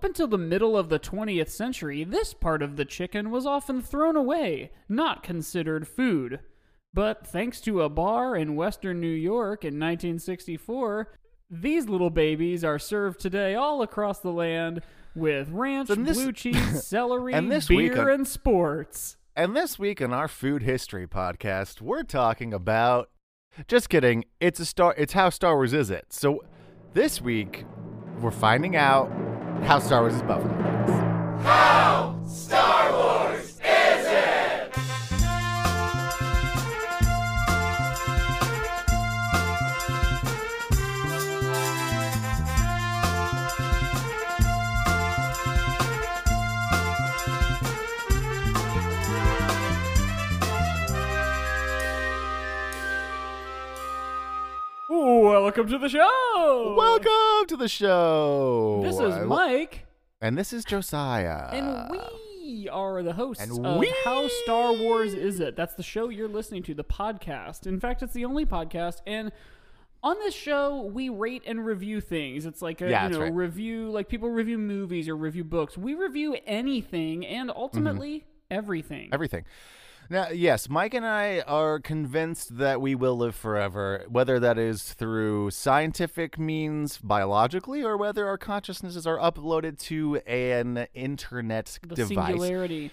Up until the middle of the 20th century, this part of the chicken was often thrown away, not considered food. But thanks to a bar in western New York in 1964, these little babies are served today all across the land with ranch, And this- blue cheese, celery, and this beer, on- and sports. And this week on our food history podcast, we're talking about. Just kidding. It's a star. It's how Star Wars is it. So, this week, we're finding out how Star Wars is Buffalo Wings. Welcome to the show. Welcome to the show. This is Mike, and this is Josiah. and we are the hosts and of we- How Star Wars Is It? That's the show you're listening to, the podcast. In fact, it's the only podcast, and on this show, we rate and review things. It's like a Yeah, you know right. review, like people review movies or review books. We review anything and ultimately everything. Mm-hmm. everything. Now, yes, Mike and I are convinced that we will live forever, whether that is through scientific means, biologically, or whether our consciousnesses are uploaded to an internet the device. singularity.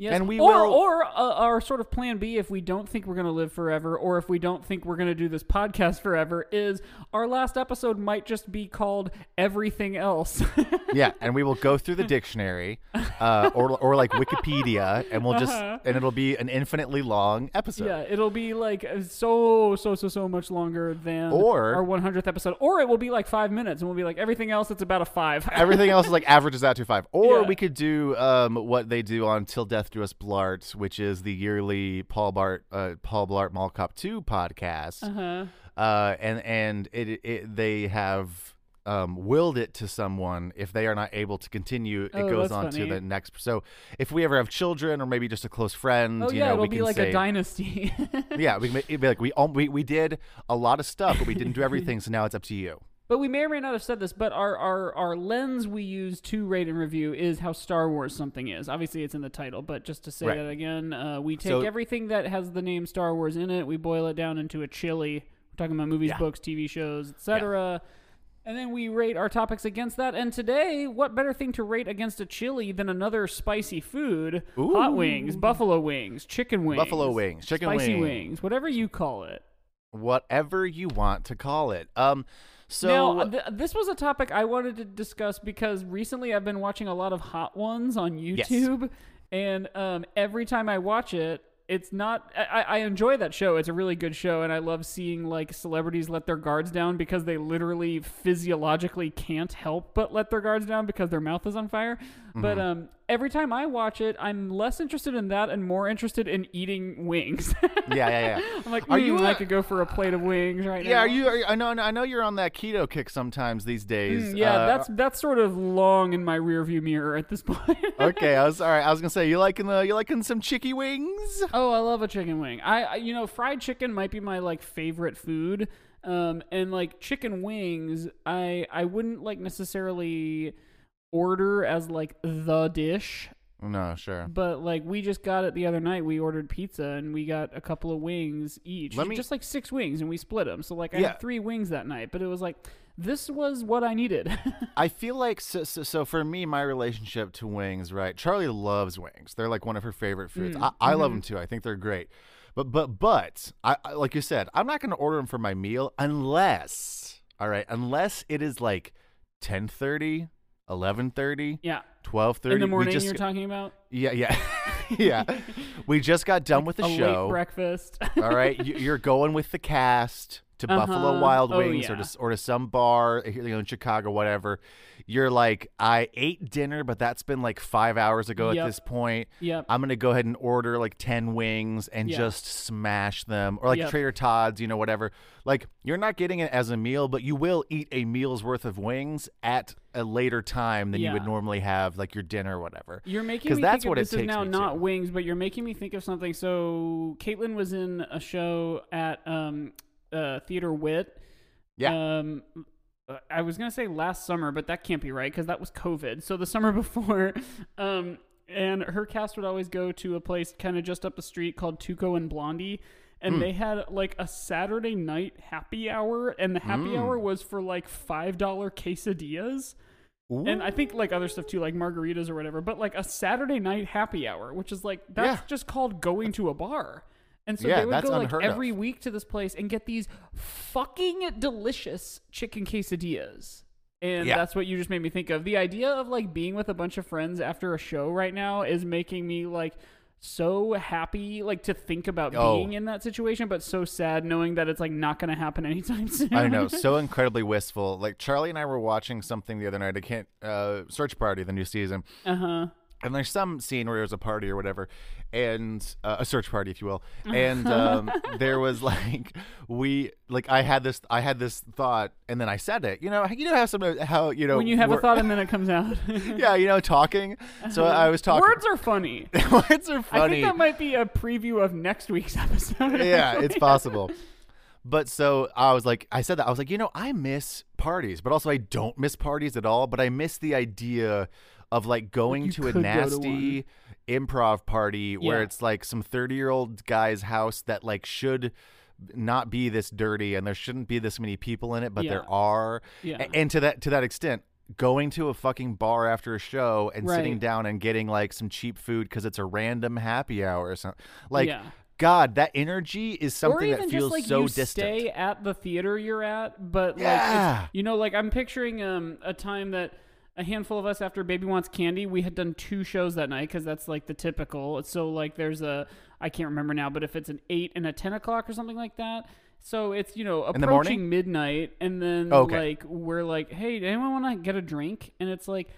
Yes. And we or, will- or uh, our sort of plan B, if we don't think we're going to live forever, or if we don't think we're going to do this podcast forever, is our last episode might just be called "Everything Else." yeah, and we will go through the dictionary, uh, or or like Wikipedia, and we'll just Uh-huh. and it'll be an infinitely long episode. yeah, it'll be like uh, so, so, so, so much longer than Or- our 100th episode, or it will be like five minutes, and we'll be like everything else. It's about a five. Everything else is like averages out to five. Or Yeah. we could do um, what they do on Till Death Do Us Blart, which is the yearly Paul Bart uh, Paul Blart Mall Cop Two podcast. uh-huh. Uh, and and it, it they have um, willed it to someone if they are not able to continue. It Oh, goes on funny. to the next. So if we ever have children or maybe just a close friend, Oh you yeah, know, it'll we be can like say, a dynasty. yeah, we can be like we, all, we we did a lot of stuff, but we didn't do everything. So now it's up to you. But we may or may not have said this, but our, our, our lens we use to rate and review is how Star Wars something is. Obviously, it's in the title, but just to say Right. that again, uh, we take So- everything that has the name Star Wars in it, we boil it down into a chili. We're talking about movies, Yeah. books, TV shows, etc. And then we rate our topics against that. And today, what better thing to rate against a chili than another spicy food? Ooh. Hot wings, buffalo wings, chicken wings, Buffalo wings, chicken spicy wings. wings, whatever you call it. Whatever you want to call it. Um. So now, th- this was a topic I wanted to discuss because recently I've been watching a lot of Hot Ones on Yes. YouTube, and um, every time I watch it, it's not. I I enjoy that show. It's a really good show, and I love seeing like celebrities let their guards down because they literally physiologically can't help but let their guards down because their mouth is on fire. Mm-hmm. But um, every time I watch it, I'm less interested in that and more interested in eating wings. yeah, yeah, yeah. I'm like, Are you "Mm, I a- could go for a plate of wings right now. Yeah, are you? Are you I know. I know you're on that keto kick sometimes these days. Mm, yeah, Uh, that's that's sort of long in my rearview mirror at this point. okay. I was all right. I was gonna say you liking the you liking some chicky wings? oh, I love a chicken wing. I, I you know fried chicken might be my like favorite food. Um, and like chicken wings, I I wouldn't like necessarily order as like the dish, No, sure. but like we just got it the other night. We ordered pizza and we got a couple of wings each, Let me- just like six wings, and we split them. So like I Yeah. had three wings that night, but it was like this was what I needed. I feel like so, so, so for me, my relationship to wings, right? Charlie loves wings. They're like one of her favorite foods. Mm, I, I love mhm. them too. I think they're great. But but but I, I like you said, I'm not going to order them for my meal unless all right, unless it is like 10:30, 11:30, yeah, 12:30. in the morning just, you're talking about Yeah, yeah. yeah. We just got done with the a show. breakfast. All right, you're going with the cast to Buffalo Uh-huh. Wild Oh, Wings or to or to some bar you know in Chicago, whatever. You're like, I ate dinner, but that's been like five hours ago Yep. at this point. Yep. I'm gonna go ahead and order like ten wings and Yeah. just smash them, or like Yep. Trader Todd's, you know, whatever. Like you're not getting it as a meal, but you will eat a meal's worth of wings at a later time than you would normally have, like your dinner or whatever. You're making me that's think what of it this is takes now not to. wings, but you're making me think of something. So Caitlin was in a show at um, uh, Theater Wit. Yeah. Um, uh, I was gonna say last summer, but that can't be right because that was COVID. So the summer before, um, and her cast would always go to a place kind of just up the street called Tuco and Blondie. And they had like a Saturday night happy hour, and the happy hour was for like five dollar quesadillas, and I think like other stuff too, like margaritas or whatever. But like a Saturday night happy hour, which is like that's Yeah. just called going to a bar. And so Yeah, they would go like unheard of. every week to this place and get these fucking delicious chicken quesadillas. And Yeah. that's what you just made me think of. The idea of like being with a bunch of friends after a show right now is making me like so happy like to think about Oh. being in that situation but so sad knowing that it's like not going to happen anytime soon. I know, so incredibly wistful. Like Charlie and I were watching something the other night. I can't uh Search Party, the new season. uh-huh. And there's some scene where there's a party or whatever, and uh, a search party, if you will. And um, there was like we like I had this I had this thought, and then I said it. You know, you know how some how you know When you have a thought and then it comes out. yeah, you know, talking. So I was talking. Words are funny. Words are funny. I think that might be a preview of next week's episode. yeah, it's possible. But so I was like, I said that I was like, you know, I miss parties, but also I don't miss parties at all. But I miss the idea of like going you to a go to nasty improv party where Yeah. it's like some thirty-year-old guy's house that like should not be this dirty and there shouldn't be this many people in it, but Yeah. there are. Yeah. A- And to that to that extent. Going to a fucking bar after a show and sitting down and getting like some cheap food because it's a random happy hour or something. Like, Yeah. God, that energy is something that feels just like so you distant. stay at the theater you're at, but like Yeah. you know, like I'm picturing um a time that a handful of us after Baby Wants Candy, we had done two shows that night because that's like the typical. So like there's a I can't remember now, but if it's an eight and a ten o'clock or something like that. So it's you know approaching midnight, and then Oh, okay. like we're like, hey, anyone want to get a drink? And it's like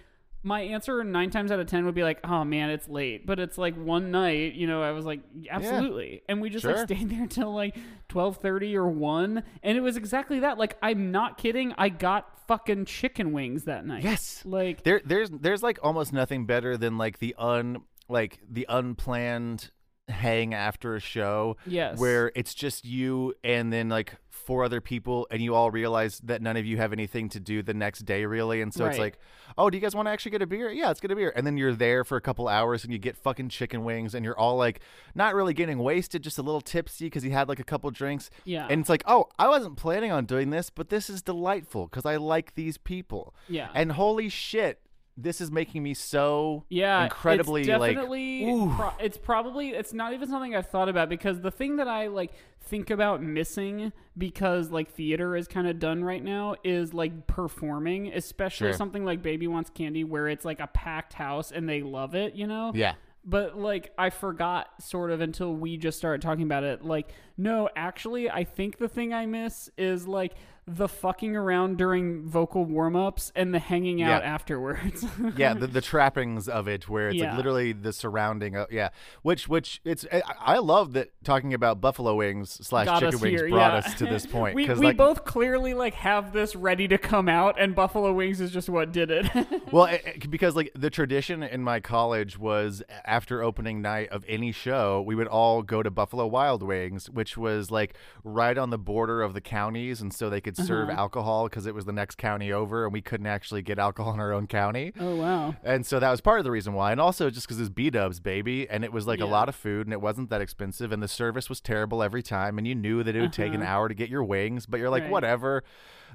my answer nine times out of ten would be like, oh man, it's late. But it's like one night, you know, I was like, absolutely, and we just Sure. like stayed there till like twelve thirty or one, and it was exactly that. Like I'm not kidding, I got fucking chicken wings that night. Yes. like There, there's, there's like almost nothing better than like the un, like the unplanned hang after a show. Yes. Where it's just you and then like four other people, and you all realize that none of you have anything to do the next day, really. And so it's like, oh, do you guys want to actually get a beer? Yeah, let's get a beer. And then you're there for a couple hours, and you get fucking chicken wings, and you're all like, not really getting wasted, just a little tipsy because you had like a couple drinks. Yeah. And it's like, oh, I wasn't planning on doing this, but this is delightful because I like these people. Yeah. And holy shit, this is making me so Yeah, incredibly it's like definitely. ooh. pro- it's probably. It's not even something I've thought about because the thing that I like think about missing because like theater is kind of done right now is like performing, especially Sure. something like Baby Wants Candy where it's like a packed house and they love it. You know. yeah. But like I forgot sort of until we just started talking about it. Like, no, actually I think the thing I miss is like the fucking around during vocal warm ups and the hanging out Yeah. afterwards. yeah, the, the trappings of it, where it's Yeah. like literally the surrounding. Of, yeah, which which it's I, I love that talking about buffalo wings slash got chicken wings here. brought yeah. us to this point we we like both clearly like have this ready to come out, and Buffalo Wings is just what did it. well it, it- because like the tradition in my college was after opening night of any show we would all go to buffalo wild wings which was like right on the border of the counties and so they could serve Uh-huh. alcohol because it was the next county over and we couldn't actually get alcohol in our own county oh wow. And so that was part of the reason why. And also just because it's B Dubs, baby. And it was like a lot of food and it wasn't that expensive. And the service was terrible every time. And you knew that it would take an hour to get your wings. But you're like, Uh-huh. Right. whatever.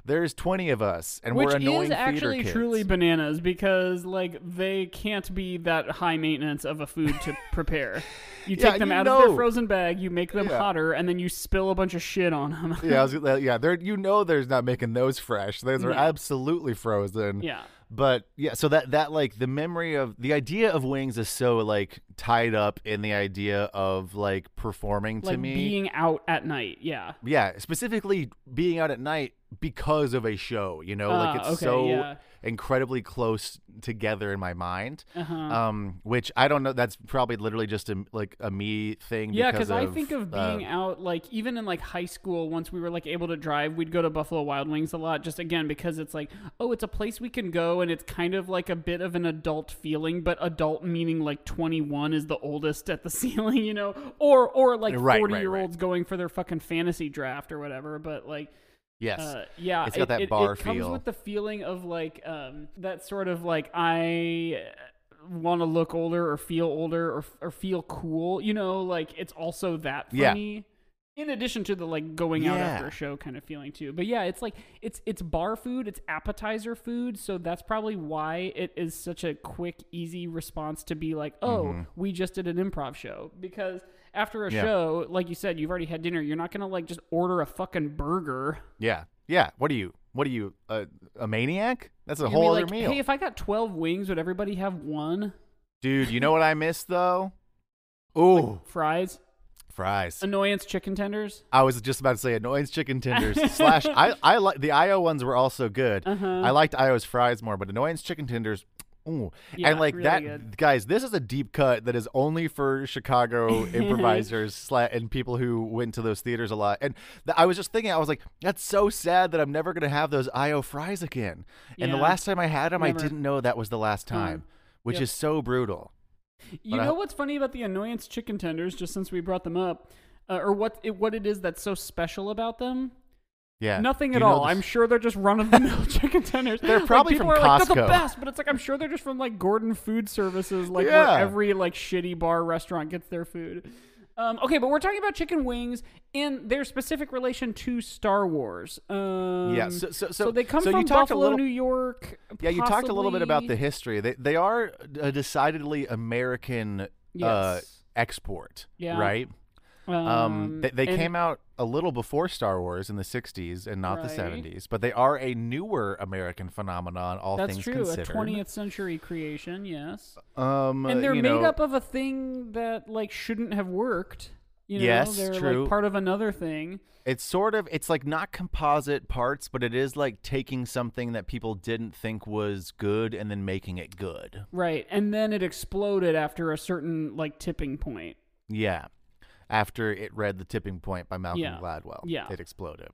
There's 20 of us. And Which we're annoying is actually kids. truly bananas because like they can't be that high maintenance of a food to prepare. You Yeah, take them you out of their frozen bag, you make them Yeah. hotter, and then you spill a bunch of shit on them. yeah, was, uh, yeah. They're, you know, there's not making those fresh. Those are Yeah. absolutely frozen. yeah. But yeah, so that that like the memory of the idea of wings is so like tied up in the idea of like performing to Like me. being out at night. Yeah. yeah, specifically being out at night because of a show, you know, like Ah, it's okay, so yeah. incredibly close together in my mind. Uh-huh. Um, which I don't know. That's probably literally just a like a me thing. Yeah, because I think of uh, being out, like even in like high school, once we were like able to drive, we'd go to Buffalo Wild Wings a lot. Just again because it's like, oh, it's a place we can go, and it's kind of like a bit of an adult feeling, but adult meaning like twenty one is the oldest at the ceiling, you know, or or like forty right, year right. olds going for their fucking fantasy draft or whatever. But like, Yes. Uh, yeah, It's got it, that it, bar it comes with the feeling of like um, that sort of like I want to look older or feel older or or feel cool. You know, like it's also that for Yeah. me. In addition to the like going out after a show kind of feeling too, but yeah, it's like it's it's bar food, it's appetizer food, so that's probably why it is such a quick, easy response to be like, oh, we just did an improv show because after a. Yeah. show, like you said, you've already had dinner. You're not gonna like just order a fucking burger. Yeah. Yeah. What are you? What are you? A, a maniac? That's a You're whole other like, meal. Hey, if I got 12 wings, would everybody have one? Dude, you know what I miss though? Ooh, Fries? fries. Annoyance chicken tenders? I was just about to say annoyance chicken tenders slash I I like the IO ones were also good. Uh-huh. I liked IO's fries more, but annoyance chicken tenders. Ooh. Yeah, and like really that, good. guys. This is a deep cut that is only for Chicago improvisers and people who went to those theaters a lot. And th- I was just thinking, I was like, that's so sad that I'm never gonna have those IO fries again. And the last time I had them, I didn't know that was the last time, which Yep. is so brutal. You But I- know what's funny about the annoyance chicken tenders, just since we brought them up? Uh, or what it, what it is that's so special about them? Yeah, Nothing at all. I'm sure they're just run of the mill chicken tenders. They're Like, probably people from are like, They're the best, but it's like I'm sure they're just from like Gordon Food Services, like Yeah. where every like shitty bar restaurant gets their food. Um, okay, but we're talking about chicken wings in their specific relation to Star Wars. Um, Yeah, so- so- so- they come so you from a Buffalo, little- New York. Yeah, you talked a little bit about the history. They they are a decidedly American uh, export, Yeah. right? Um, they, they and- came out a little before Star Wars in the '60s and not the '70s, but they are a newer American phenomenon. All things. That's things true. considered. A 20th century creation, yes. um, and they're made know, up of a thing that like shouldn't have worked. You know, Yes, they're true. like part of another thing. It's sort of it's like not composite parts, but it is like taking something that people didn't think was good and then making it good. Right. And then it exploded after a certain like tipping point. Yeah. After it read The Tipping Point by Malcolm Yeah. Gladwell. Yeah. It exploded.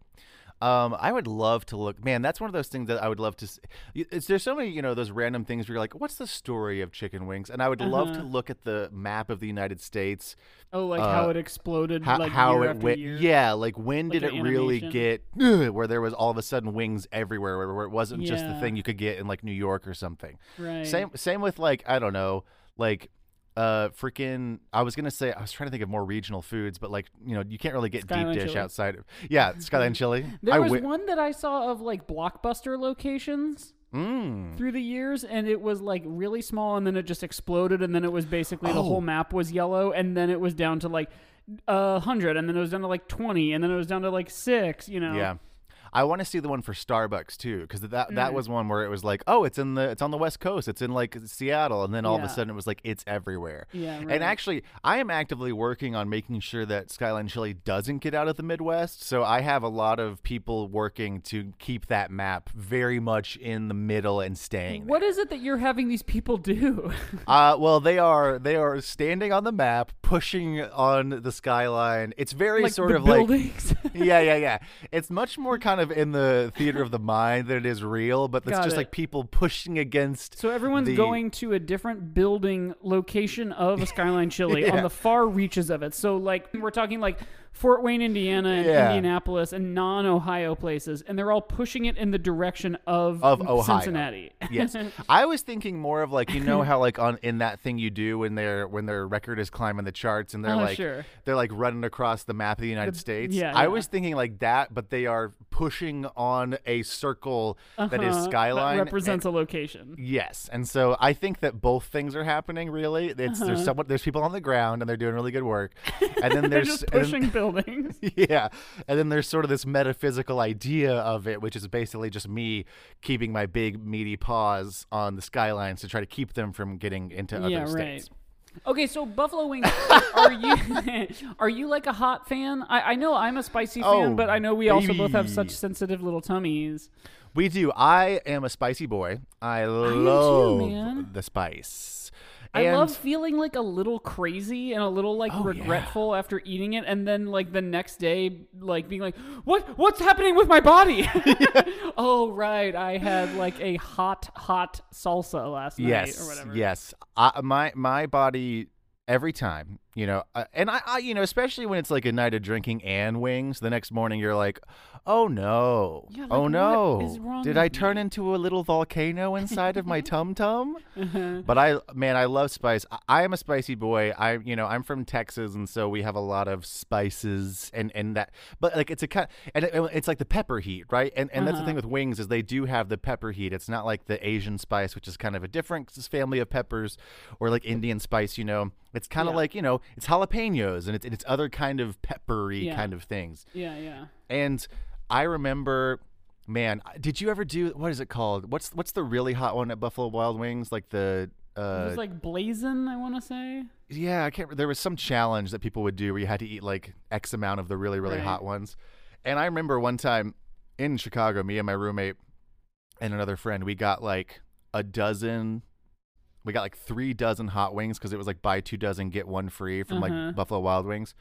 Um, I would love to look, man. That's one of those things that I would love to. s- y- Is there's so many, you know, those random things where you're like, "What's the story of chicken wings?" And I would love to Uh-huh. look at the map of the United States, Oh, like Uh, how it exploded how, like how it went. year. Yeah, like when Like did it an really animation. get where there was all of a sudden wings everywhere, where, where it wasn't just the thing you could get in like New York or something. Right. Same same with like I don't know, like uh freaking I was gonna say I was trying to think of more regional foods, but like you know you can't really get Skyline deep dish chili. outside of yeah Skyline chili. There I was wi- one that I saw of like blockbuster locations mm. through the years and it was like really small and then it just exploded and then it was basically the Oh. whole map was yellow and then it was down to like a hundred and then it was down to like 20 and then it was down to like six you know Yeah. I want to see the one for Starbucks too, because that Mm. that was one where it was like, oh, it's in the it's on the West Coast, it's in like Seattle, and then all of a sudden it was like it's everywhere. Yeah, right. And actually, I am actively working on making sure that Skyline Chili doesn't get out of the Midwest. So I have a lot of people working to keep that map very much in the middle and staying. what is it that you're having these people do Uh, well, they are they are standing on the map, pushing on the skyline. It's very like sort of like buildings yeah, yeah, yeah. It's much more kind of in the theater of the mind that it is real, but it's Got just it. like people pushing against. So everyone's the- going to a different building location of Skyline Chili Yeah. on the far reaches of it. So like we're talking like Fort Wayne, Indiana, and Yeah. Indianapolis, and non-Ohio places, and they're all pushing it in the direction of, Of Ohio. Cincinnati. Yes, I was thinking more of like you know how like on in that thing you do when their when their record is climbing the charts and they're Oh, like sure. they're like running across the map of the United States. yeah, I yeah. was thinking like that, but they are pushing on a circle that is Uh-huh. skyline that represents a location. Yes, and so I think that both things are happening. Really, it's there's someone there's people on the ground and they're doing really good work, and then there's just and pushing buildings. yeah, and then there's sort of this metaphysical idea of it, which is basically just me keeping my big meaty paws on the skylines to try to keep them from getting into other yeah, states. right. Okay, so Buffalo Wings, are you are you like a hot fan? I, I know I'm a spicy Oh, fan, but I know we also both have such sensitive little tummies. We do. I am a spicy boy. I am love too, the spice. I And- love feeling like a little crazy and a little like Oh, yeah. regretful after eating it, and then like the next day, like being like, "What? What's happening with my body?" oh, right, I had like a hot, hot salsa last night yes, or whatever. yes. I, my my body every time You know, uh, and I, I, you know, especially when it's like a night of drinking and wings. The next morning, you're like, "Oh no, Yeah, like, oh no, did I turn me?" into a little volcano inside of my tum tum?" Uh-huh. But I, man, I love spice. I, I am a spicy boy. I, you know, I'm from Texas, and so we have a lot of spices, and and that. But like, it's a kind, and it, it's like the pepper heat, right? And and that's the Uh-huh. thing with wings is they do have the pepper heat. It's not like the Asian spice, which is kind of a different family of peppers, or like Indian spice. You know, it's kind of Yeah. like you know, it's jalapenos and it's it's other kind of peppery Yeah. kind of things. Yeah, yeah. And I remember, man, did you ever do what is it called? What's what's the really hot one at Buffalo Wild Wings? Like the uh, it uh, was like blazing, I want to say. yeah, I can't. There was some challenge that people would do where you had to eat like X amount of the really really Right. hot ones. And I remember one time in Chicago, me and my roommate and another friend, we got like a dozen. We got like three dozen hot wings because it was like buy two dozen get one free from Uh-huh. like Buffalo Wild Wings,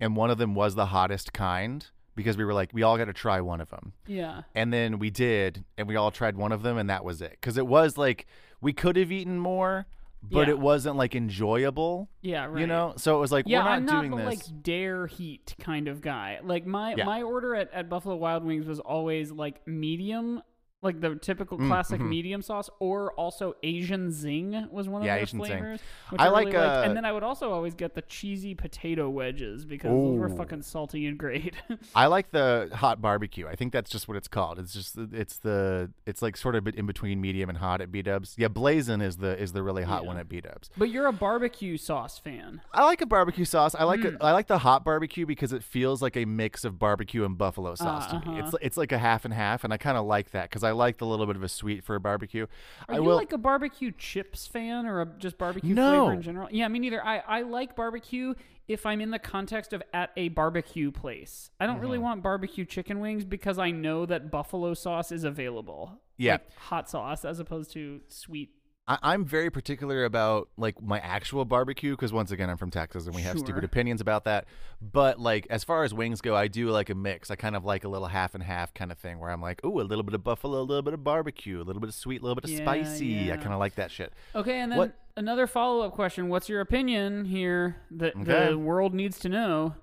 and one of them was the hottest kind because we were like we all got to try one of them. Yeah. And then we did, and we all tried one of them, and that was it. Because it was like we could have eaten more, but Yeah. it wasn't like enjoyable, Yeah, right. you know. So it was like yeah, we're not I'm not doing the this. like dare heat kind of guy. Like my Yeah. my order at, at Buffalo Wild Wings was always like medium, like the typical Mm, classic mhm. medium sauce, or also Asian zing was one of Yeah, those Asian zing. flavors. Which I I, really like, uh, and then I would also always get the cheesy potato wedges because those were fucking salty and great. I like the hot barbecue. I think that's just what it's called. It's just it's the it's like sort of in between medium and hot at B Dubs. Yeah, blazing is the is the really hot Yeah. one at B Dubs. but you're a barbecue sauce fan. I like a barbecue sauce. I like Mm. it. I like the hot barbecue because it feels like a mix of barbecue and buffalo sauce Ah, to me. uh-huh. It's it's like a half and half, and I kind of like that because I like the little bit of a sweet for a barbecue. Are I you will. like a barbecue chips fan or a just barbecue No. flavor in general? Yeah, me neither. I, I like barbecue if I'm in the context of at a barbecue place. I don't Mm-hmm. really want barbecue chicken wings because I know that buffalo sauce is available. Yeah. Like hot sauce as opposed to sweet. I, I'm very particular about like my actual barbecue because once again I'm from Texas and we have Sure. stupid opinions about that. But like as far as wings go, I do like a mix. I kind of like a little half and half kind of thing where I'm like, ooh, a little bit of buffalo, a little bit of barbecue, a little bit of sweet, a little bit of Yeah, spicy. yeah. I kind of like that shit. Okay, and then What- another follow up question. What's your opinion here that Okay. the world needs to know?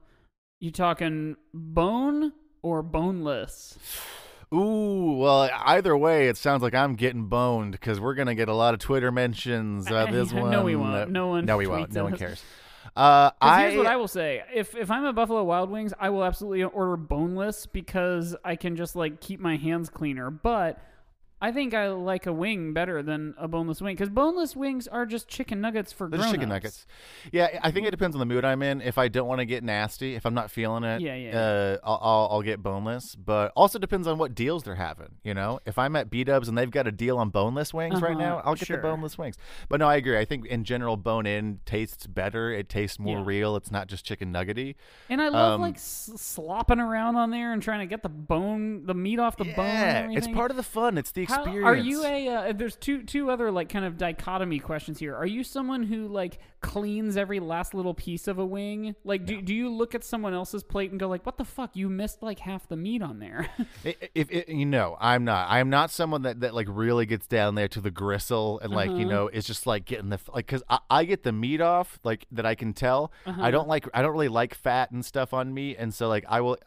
You talking bone or boneless? Ooh, well, either way, it sounds like I'm getting boned because we're gonna get a lot of Twitter mentions about this No, one. we won't. No one No, we won't. No one cares. Uh, I, here's what I will say: if if I'm at Buffalo Wild Wings, I will absolutely order boneless because I can just like keep my hands cleaner. But I think I like a wing better than a boneless wing because boneless wings are just chicken nuggets for There's chicken nuggets. Yeah, I think it depends on the mood I'm in. If I don't want to get nasty, if I'm not feeling it, Yeah, yeah. Uh, I'll, I'll I'll get boneless. But also depends on what deals they're having. You know, if I'm at B Dubs and they've got a deal on boneless wings right Uh-huh, now, I'll get sure. the boneless wings. But no, I agree. I think in general, bone in tastes better. It tastes more Yeah. real. It's not just chicken nuggety. And I love Um, like s- slopping around on there and trying to get the bone, the meat off the bone. yeah, it's part of the fun. It's the How- are you a? Uh, there's two two other like kind of dichotomy questions here. Are you someone who like cleans every last little piece of a wing? Like, do do you look at someone else's plate and go like, "What the fuck? You missed like half the meat on there." If, if you know, I'm not. I'm not someone that, that like really gets down there to the gristle and like you Uh-huh. know it's just like getting the like because I, I get the meat off like that I can tell. Uh-huh. I don't like I don't really like fat and stuff on meat, and so like I will.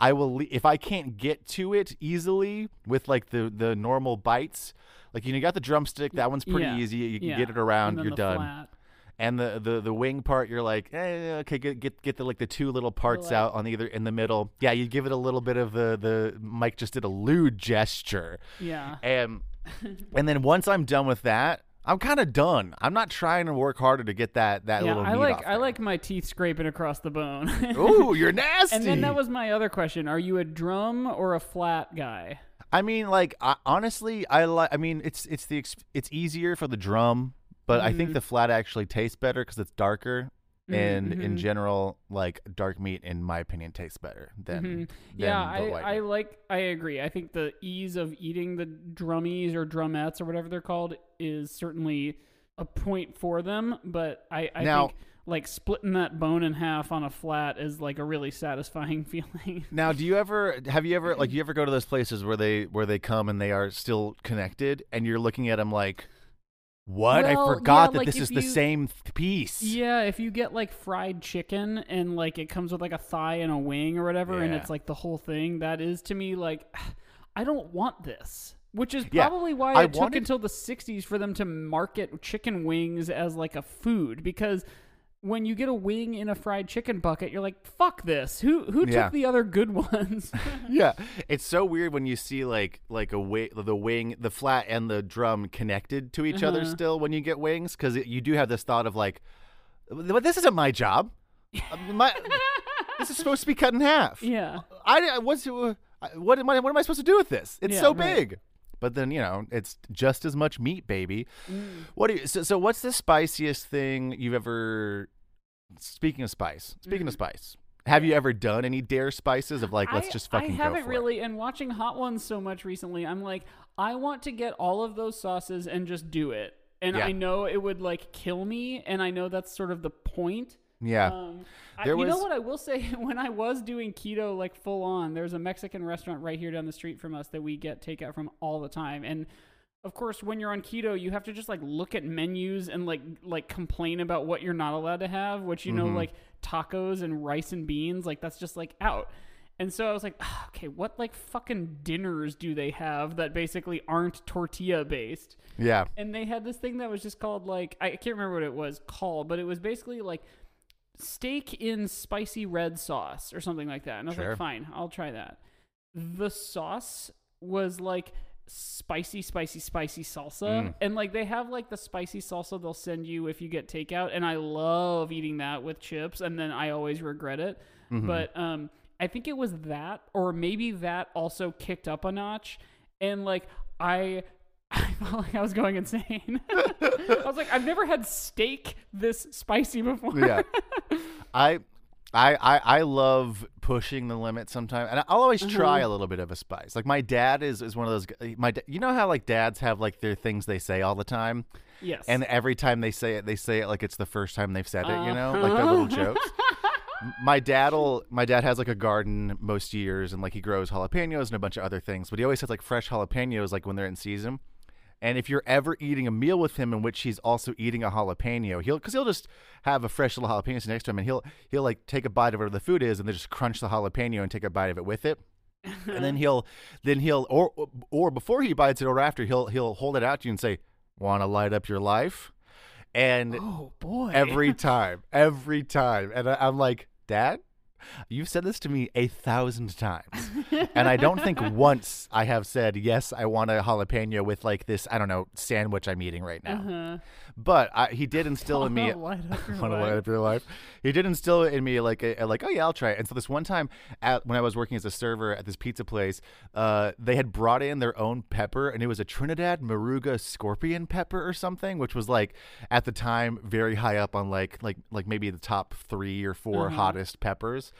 I will if I can't get to it easily with like the the normal bites, like you know, you got the drumstick. That one's pretty Yeah, easy. You can yeah. get it around. You're done. flat. And the, the the wing part, you're like, eh, okay, get get get the like the two little parts out on either in the middle. Yeah, you give it a little bit of the the Mike just did a lewd gesture, Yeah. and and then once I'm done with that, I'm kind of done. I'm not trying to work harder to get that that Yeah, little. I like I like my teeth scraping across the bone. Ooh, you're nasty. and then that was my other question: Are you a drum or a flat guy? I mean, like I, honestly, I like. I mean, it's it's the it's easier for the drum, but I think Mhm. the flat actually tastes better because it's darker. And in Mhm. general, like dark meat, in my opinion, tastes better than, Mhm. than Yeah, the I, I like I agree. I think the ease of eating the drummies or drumettes or whatever they're called is certainly a point for them. But I, I Now- think like splitting that bone in half on a flat is like a really satisfying feeling. Now, do you ever have you ever like you ever go to those places where they where they come and they are still connected, and you're looking at them like, What? Well, I forgot yeah, that like, this if is the same piece. Yeah, if you get like fried chicken and like it comes with like a thigh and a wing or whatever, and it's like the whole thing, that is to me like, I don't want this. Which is Yeah, probably why I it took wanted- until the 60s for them to market chicken wings as like a food because when you get a wing in a fried chicken bucket, you're like, "Fuck this! Who who Yeah. took the other good ones?" yeah, it's so weird when you see like like a wi- the wing, the flat and the drum connected to each other Uh-huh. still when you get wings because you do have this thought of like, but this isn't my job. Uh, my, this is supposed to be cut in half. yeah, I what's uh, what am I what am I supposed to do with this? It's Yeah, so right. big. But then you know it's just as much meat, baby. Mm. What do you? So, so what's the spiciest thing you've ever? Speaking of spice, speaking of spice, have you ever done any dare spices of like let's Mm. Just fucking I go haven't really, and watching Hot Ones so much recently, I'm like, I want to get all of those sauces and just do it. And Yeah. I know it would like kill me, and I know that's sort of the point. Yeah, Um, I, you know what I will say? When I was doing keto, like full on, there's a Mexican restaurant right here down the street from us that we get takeout from all the time. And of course, when you're on keto, you have to just like look at menus and like like complain about what you're not allowed to have. Which you know, Mm-hmm. like tacos and rice and beans, like that's just like out. And so I was like, "Ah, okay, what like fucking dinners do they have that basically aren't tortilla based? yeah. and they had this thing that was just called like I can't remember what it was called, but it was basically like steak in spicy red sauce or something like that. And I was Sure. like, fine, I'll try that. The sauce was like spicy, spicy, spicy salsa, Mm. and like they have like the spicy salsa they'll send you if you get takeout, and I love eating that with chips, and then I always regret it. Mm-hmm. But um, I think it was that, or maybe that also kicked up a notch, and like I. I felt like I was going insane. I was like, I've never had steak this spicy before. yeah. I, I, I, I love pushing the limit sometimes, and I'll always try Uh-huh. a little bit of a spice. Like my dad is is one of those. My, da- you know how like dads have like their things they say all the time, Yes. and every time they say it, they say it like it's the first time they've said it. You know, like their little Uh-huh. jokes. my dad'll my dad has like a garden most years and like he grows jalapenos and a bunch of other things but he always has like fresh jalapenos like when they're in season and if you're ever eating a meal with him in which he's also eating a jalapeno he'll because he'll just have a fresh little jalapeno next to him and he'll he'll like take a bite of whatever the food is and then just crunch the jalapeno and take a bite of it with it and then he'll then he'll or or before he bites it or after he'll he'll hold it out to you and say want to light up your life and oh boy. every time, every time. And I, I'm like, Dad, you've said this to me a thousand times. and I don't think once I have said, yes, I want a jalapeno with like this, I don't know, sandwich I'm eating right now. Uh-huh. But I, he did instill in me. Want to light up your life? He did instill in me like a, a- like oh yeah I'll try it. And so this one time at, when I was working as a server at this pizza place, uh, they had brought in their own pepper and it was a Trinidad Moruga scorpion pepper or something, which was like at the time very high up on like like like maybe the top three or 4 Uh-huh. hottest peppers.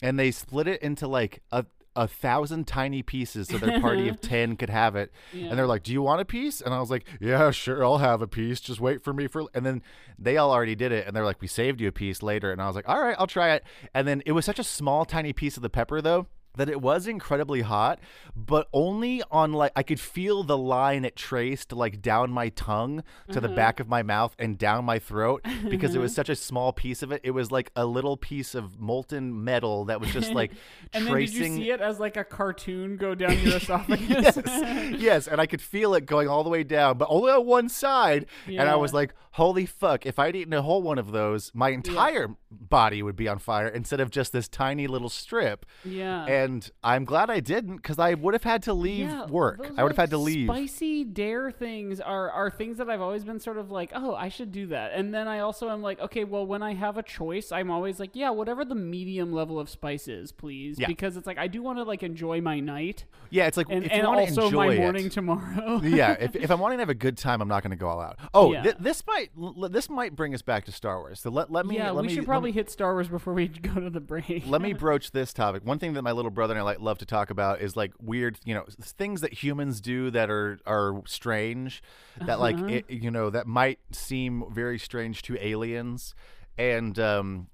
And they split it into like a a thousand tiny pieces so their party of ten could have it. Yeah. And they're like, "Do you want a piece?" And I was like, "Yeah, sure, I'll have a piece. Just wait for me for." And then they all already did it, and they're like, "We saved you a piece later." And I was like, "All right, I'll try it." And then it was such a small, tiny piece of the pepper though that it was incredibly hot, but only on like I could feel the line it traced like down my tongue to the mm-hmm. back of my mouth and down my throat because it was such a small piece of it. It was like a little piece of molten metal that was just like And then did you tracing see it as like a cartoon go down your esophagus? yes, yes, and I could feel it going all the way down, but only on one side. And I was like, "Holy fuck! If I'd eaten a whole one of those, my entire body would be on fire instead of just this tiny little strip." yeah. And I'm glad I didn't because I would have had to leave Yeah, work. those, I would have like, had to leave. Spicy dare things are are things that I've always been sort of like, oh, I should do that. And then I also am like, okay, well, when I have a choice, I'm always like, yeah, whatever the medium level of spice is, please, Yeah. because it's like I do want to like enjoy my night Yeah, it's like and, if and you also to enjoy my it, morning tomorrow. yeah, if, if I'm wanting to have a good time, I'm not going to go all out. Oh, Yeah. thi- this might l- this might bring us back to Star Wars. So let let me yeah, let we me, should probably me- hit Star Wars before we go to the break. let me broach this topic. One thing that my little brother and I like love to talk about is like weird, you know, things that humans do that are are strange, that like Uh-huh. it, you know that might seem very strange to aliens, and um,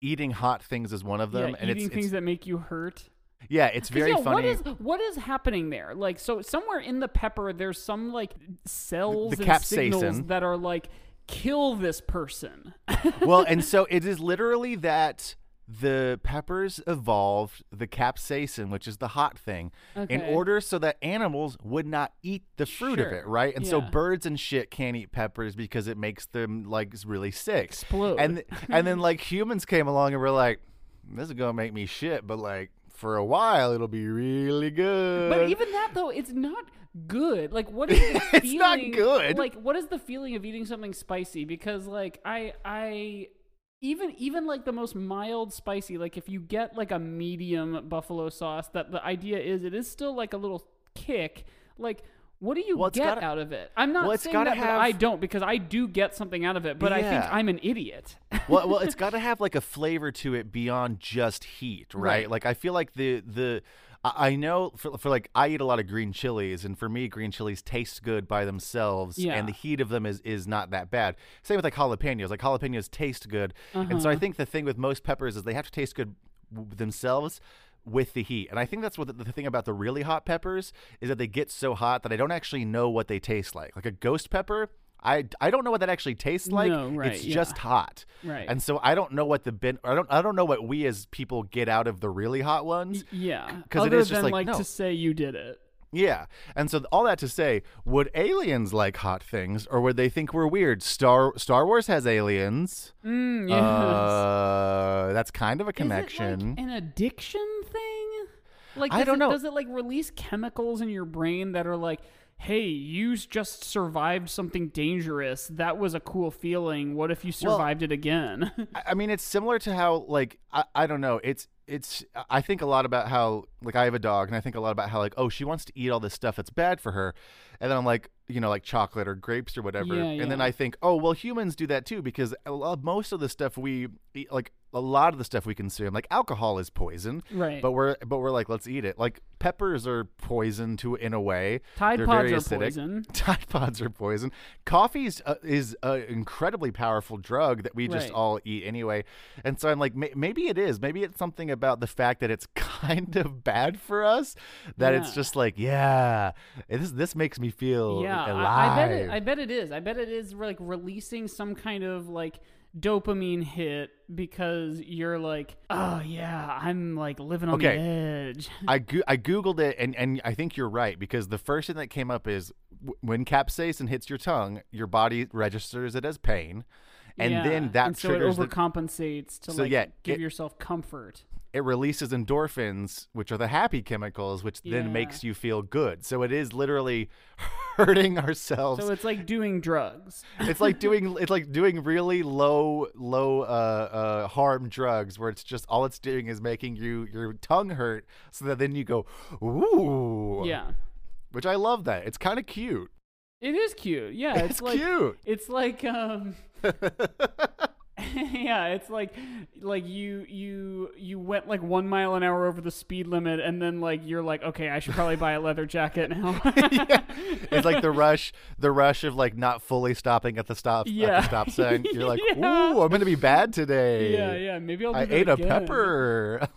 eating hot things is one of them. yeah, and eating it's, things it's that make you hurt. Yeah, it's very yeah, funny. What is what is happening there? Like, so somewhere in the pepper, there's some like cells The- and signals capsaicin. that are like, kill this person. well, and so it is literally that the peppers evolved the capsaicin, which is the hot thing, in order so that animals would not eat the fruit of it, right? And so birds and shit can't eat peppers because it makes them like really sick. Explode. And and then like humans came along and were like, this is gonna make me shit, but like for a while it'll be really good. But even that though, it's not good. Like, what is the It's not good. Like, what is the feeling of eating something spicy? Because like I I even even like the most mild spicy, like if you get like a medium buffalo sauce, that the idea is it is still like a little kick. Like, what do you Well, get gotta- out of it? I'm not well, saying that, have- I don't because I do get something out of it, but I think I'm an idiot. well, well, it's got to have like a flavor to it beyond just heat, right? Right. Like I feel like the the I know for, for like I eat a lot of green chilies, and for me, green chilies taste good by themselves, Yeah. and the heat of them is is not that bad. Same with like jalapenos. Like jalapenos taste good, and so I Uh-huh. think the thing with most peppers is they have to taste good themselves with the heat. And I think that's what the, the thing about the really hot peppers is that they get so hot that I don't actually know what they taste like. Like a ghost pepper. I, I don't know what that actually tastes like. No, right, it's yeah. just hot. Right. And so I don't know what the bin I don't I don't know what we as people get out of the really hot ones. yeah, 'Cause it other is just than like, no. to say you did it. Yeah. And so all that to say, would aliens like hot things or would they think we're weird? Star Star Wars has aliens. Mm, yes. Uh that's kind of a Is it connection. like an addiction thing? Like I does don't it, know. Does it like release chemicals in your brain that are like, "Hey, you just survived something dangerous. That was a cool feeling. What if you Well- survived it again?" I I mean, it's similar to how, like, I, I don't know. It's, it's, I think a lot about how, like, I have a dog, and I think a lot about how, like, oh, she wants to eat all this stuff that's bad for her. And then I'm like, you know, like chocolate or grapes or whatever. Yeah, and then. I think, oh, well, humans do that too, because uh, most of the stuff we eat, like, a lot of the stuff we consume, like alcohol is poison. right. But we're but we're like let's eat it. Like peppers are poison to in a way. Tide They're pods are acidic. poison. Tide pods are poison. Coffee uh, is an incredibly powerful drug that we just Right. all eat anyway. And so I'm like, may- maybe it is. Maybe it's something about the fact that it's kind of bad for us that it's just like, yeah, this this makes me feel yeah, alive. I, I bet it. I bet it is. I bet it is like releasing some kind of like dopamine hit because you're like, oh yeah, I'm like living on Okay. the edge. I go- I googled it and and I think you're right because the first thing that came up is w- when capsaicin hits your tongue, your body registers it as pain, and Yeah, then that and so triggers it the, overcompensates to So, like yeah, give it- yourself comfort. It releases endorphins, which are the happy chemicals, which Yeah. then makes you feel good. So it is literally hurting ourselves. So it's like doing drugs. it's like doing it's like doing really low low uh, uh, harm drugs where it's just all it's doing is making you your tongue hurt so that then you go ooh Yeah. which I love that it's kind of cute It is cute. Yeah, it's, it's like cute it's like um yeah, it's like like you you you went like 1 mile an hour over the speed limit and then like you're like okay, I should probably buy a leather jacket now. yeah. It's like the rush, the rush of like not fully stopping at the stop at the stop sign. You're like, Yeah. ooh, I'm gonna be bad today. yeah, yeah, maybe I'll do I ate a pepper.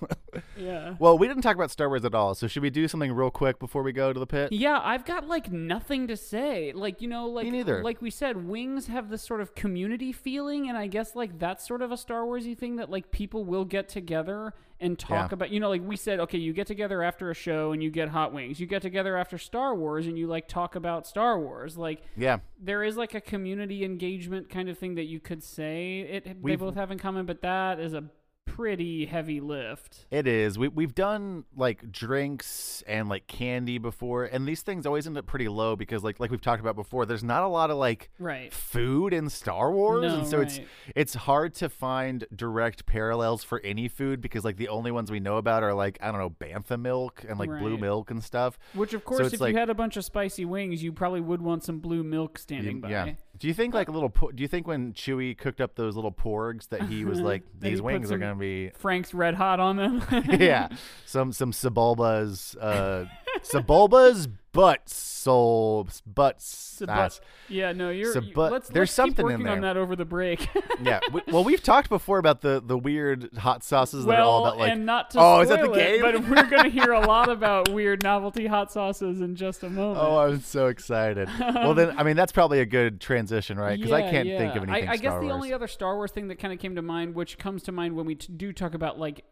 Yeah. well, we didn't talk about Star Wars at all, so should we do something real quick before we go to the pit? Yeah, I've got like nothing to say. Like, you know, like neither. like we said, Wings have this sort of community feeling and I guess like that's sort of a Star Warsy thing that like people will get together and talk Yeah. about, you know, like we said, okay, you get together after a show and you get hot wings. You get together after Star Wars and you like talk about Star Wars. Like Yeah. there is like a community engagement kind of thing that you could say it they We've- both have in common, but that is a pretty heavy lift. It is. We we've done like drinks and like candy before, and these things always end up pretty low because like like we've talked about before, there's not a lot of like Right. food in Star Wars, No, and so it's right. it's hard to find direct parallels for any food because like the only ones we know about are like I don't know bantha milk and like blue milk and stuff. Which of course it's if like- you had a bunch of spicy wings, you probably would want some blue milk standing by. Yeah. Do you think like a little? Po- do you think when Chewie cooked up those little porgs that he was like, these wings are gonna be Frank's red hot on them. yeah, some some Sebulba's uh Sebulba's but soul, but So, but, yeah, no, you're. So, but let's, there's let's something keep in working on that over the break. yeah. We, well, we've talked before about the the weird hot sauces that are well, all about like and not to Oh, is that the it, game? but we're going to hear a lot about weird novelty hot sauces in just a moment. Oh, I'm so excited. well, then, I mean, that's probably a good transition, right? Because I can't think of anything I, I guess Star the Wars. only other Star Wars thing that kind of came to mind, which comes to mind when we t- do talk about like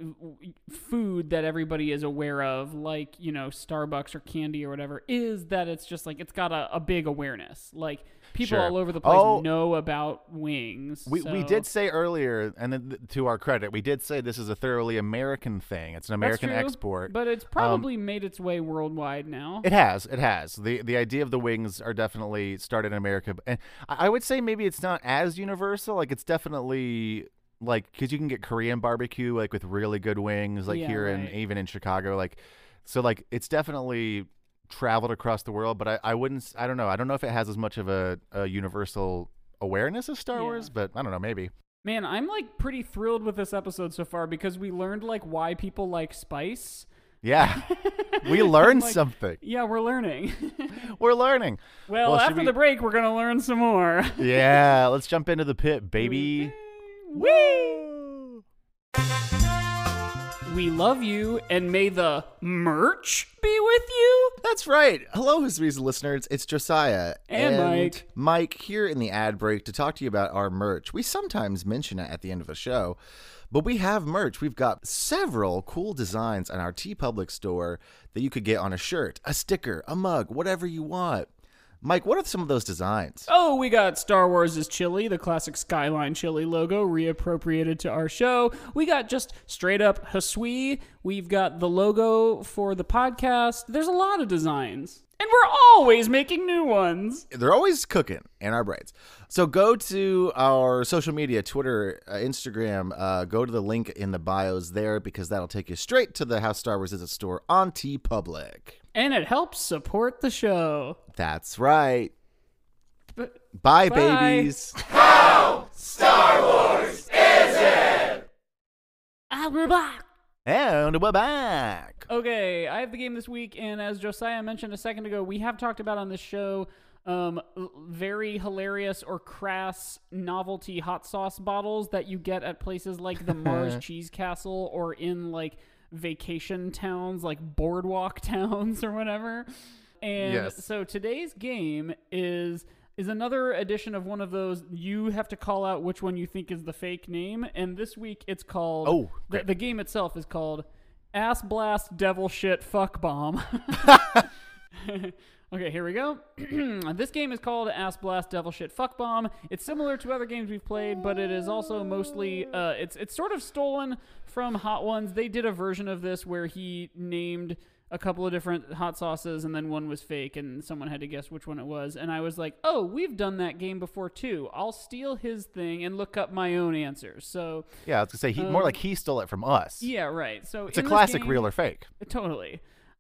food that everybody is aware of, like you know Starbucks or candy or whatever, is that it's just like it's got a, a big awareness. Like people Sure. all over the place Oh. know about wings. we, we did say earlier, and then th- to our credit, we did say this is a thoroughly American thing. It's an American true, export. but it's um, probably made its way worldwide now. It has. It has. The the idea of the wings are definitely started in America, and I I would say maybe it's not as universal. Like it's definitely like because you can get Korean barbecue like with really good wings, like Yeah, here right. and even in Chicago. Like so, like it's definitely traveled across the world. But I I wouldn't. I don't know. I don't know if it has as much of a, a universal awareness as Star Yeah. Wars, but I don't know. Maybe. Man, I'm like pretty thrilled with this episode so far because we learned like why people like spice. Yeah, we learned Like- something. Yeah, we're learning. We're learning. well, Well, after we- the break, we're gonna learn some more. Yeah, let's jump into the pit, baby. Woo! We love you, and may the merch be with you. That's right. Hello, Hisrees listeners. It's Josiah And Mike. Mike here in the ad break to talk to you about our merch. We sometimes mention it at the end of a show, but we have merch. We've got several cool designs on our TeePublic store that you could get on a shirt, a sticker, a mug, whatever you want. Mike, what are some of those designs? Oh, we got Star Wars' is chili, the classic Skyline chili logo, reappropriated to our show. We got just straight up Hasui. We've got the logo for the podcast. There's a lot of designs. And we're always making new ones. they're always cooking in our brains. So go to our social media, Twitter, uh, Instagram. Uh, go to the link in the bios there because that'll take you straight to the House Star Wars is a store on TeePublic. And it helps support the show. That's right. But Bye, Bye. babies. ah, we're back. And we're back. Okay, I have the game this week, and as Josiah mentioned a second ago, we have talked about on this show um, very hilarious or crass novelty hot sauce bottles that you get at places like the Mars Cheese Castle or in like vacation towns like boardwalk towns or whatever. And Yes. so today's game is is another edition of one of those you have to call out which one you think is the fake name. And this week it's called Oh, the, the game itself is called ass blast devil shit fuck bomb. Okay here we go. This game is called ass blast devil shit fuck bomb. It's similar to other games we've played but it is also mostly uh, it's it's sort of stolen from hot ones. They did a version of this where he named a couple of different hot sauces and then one was fake and someone had to guess which one it was and i was like oh we've done that game before too i'll steal his thing and look up my own answers so Yeah, I was gonna say he, more Um, like he stole it from us. yeah right so it's a classic game- real or fake. Totally.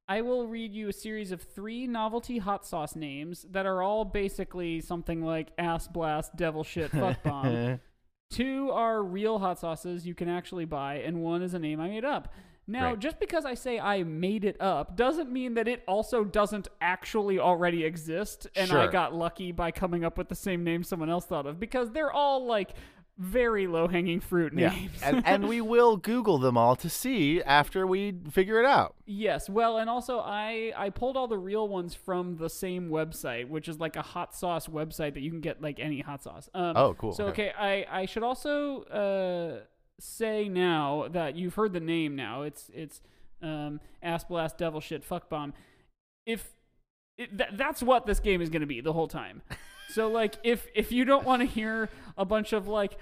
I will read you a series of three novelty hot sauce names that are all basically something like ass blast, devil shit, fuck bomb. Two are real hot sauces you can actually buy, and one is a name I made up. Now, Great. just because I say I made it up doesn't mean that it also doesn't actually already exist, and I got lucky by coming up with the same name someone else thought of, because they're all like very low hanging fruit Yeah, names. and and we will Google them all to see after we figure it out. Yes, well, and also I I pulled all the real ones from the same website, which is like a hot sauce website that you can get like any hot sauce. Um, Oh, cool. So Okay. okay, I I should also uh say now that you've heard the name now. It's it's um ass blast devil shit fuck bomb. If it, th- that's what this game is going to be the whole time. So like if if you don't want to hear a bunch of like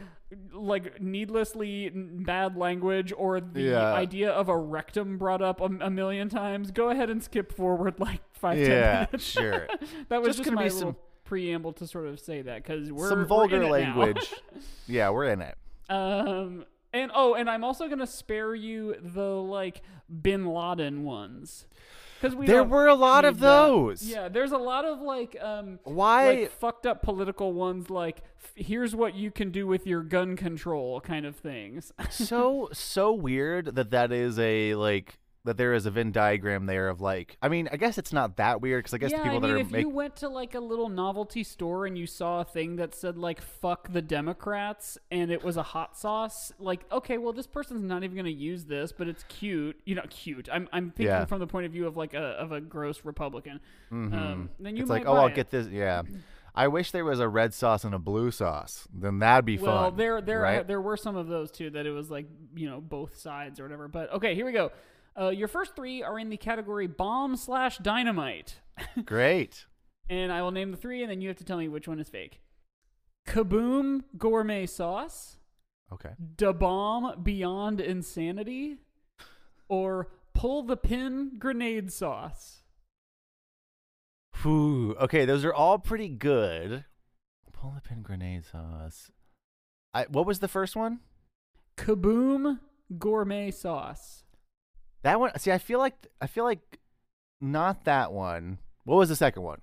like needlessly bad language or the Yeah. idea of a rectum brought up a, a million times, go ahead and skip forward like five ten Yeah, minutes. sure. that was Just just, gonna my be some- preamble to sort of say that because we're Some we're vulgar in it now. language. yeah, we're in it. Um, and oh, and I'm also gonna spare you the like Bin Laden ones because we There were a lot of need that. those. Yeah, there's a lot of like um Why? like fucked up political ones like f- here's what you can do with your gun control kind of things. so so weird that that is a like that there is a Venn diagram there of like. I mean, I guess it's not that weird because I guess yeah, the people I mean, that are if making. you went to like a little novelty store and you saw a thing that said like "fuck the Democrats" and it was a hot sauce, like okay, well this person's not even gonna use this, but it's cute. You know, cute. I'm I'm thinking Yeah. from the point of view of like a of a gross Republican. Um, then you it's might like, oh, I'll it. get this. Yeah. I wish there was a red sauce and a blue sauce. Then that'd be Well, fun. Well, there there right? there were some of those too that it was like you know both sides or whatever. But okay, here we go. Uh, your first three are in the category bomb slash dynamite, Great. and I will name the three, and then you have to tell me which one is fake. Kaboom gourmet sauce, Okay. Da Bomb Beyond Insanity, or Pull the Pin Grenade Sauce. Whew. Okay, those are all pretty good. Pull the pin grenade sauce. I what was the first one? Kaboom Gourmet Sauce. That one. See, I feel like I feel like not that one. What was the second one?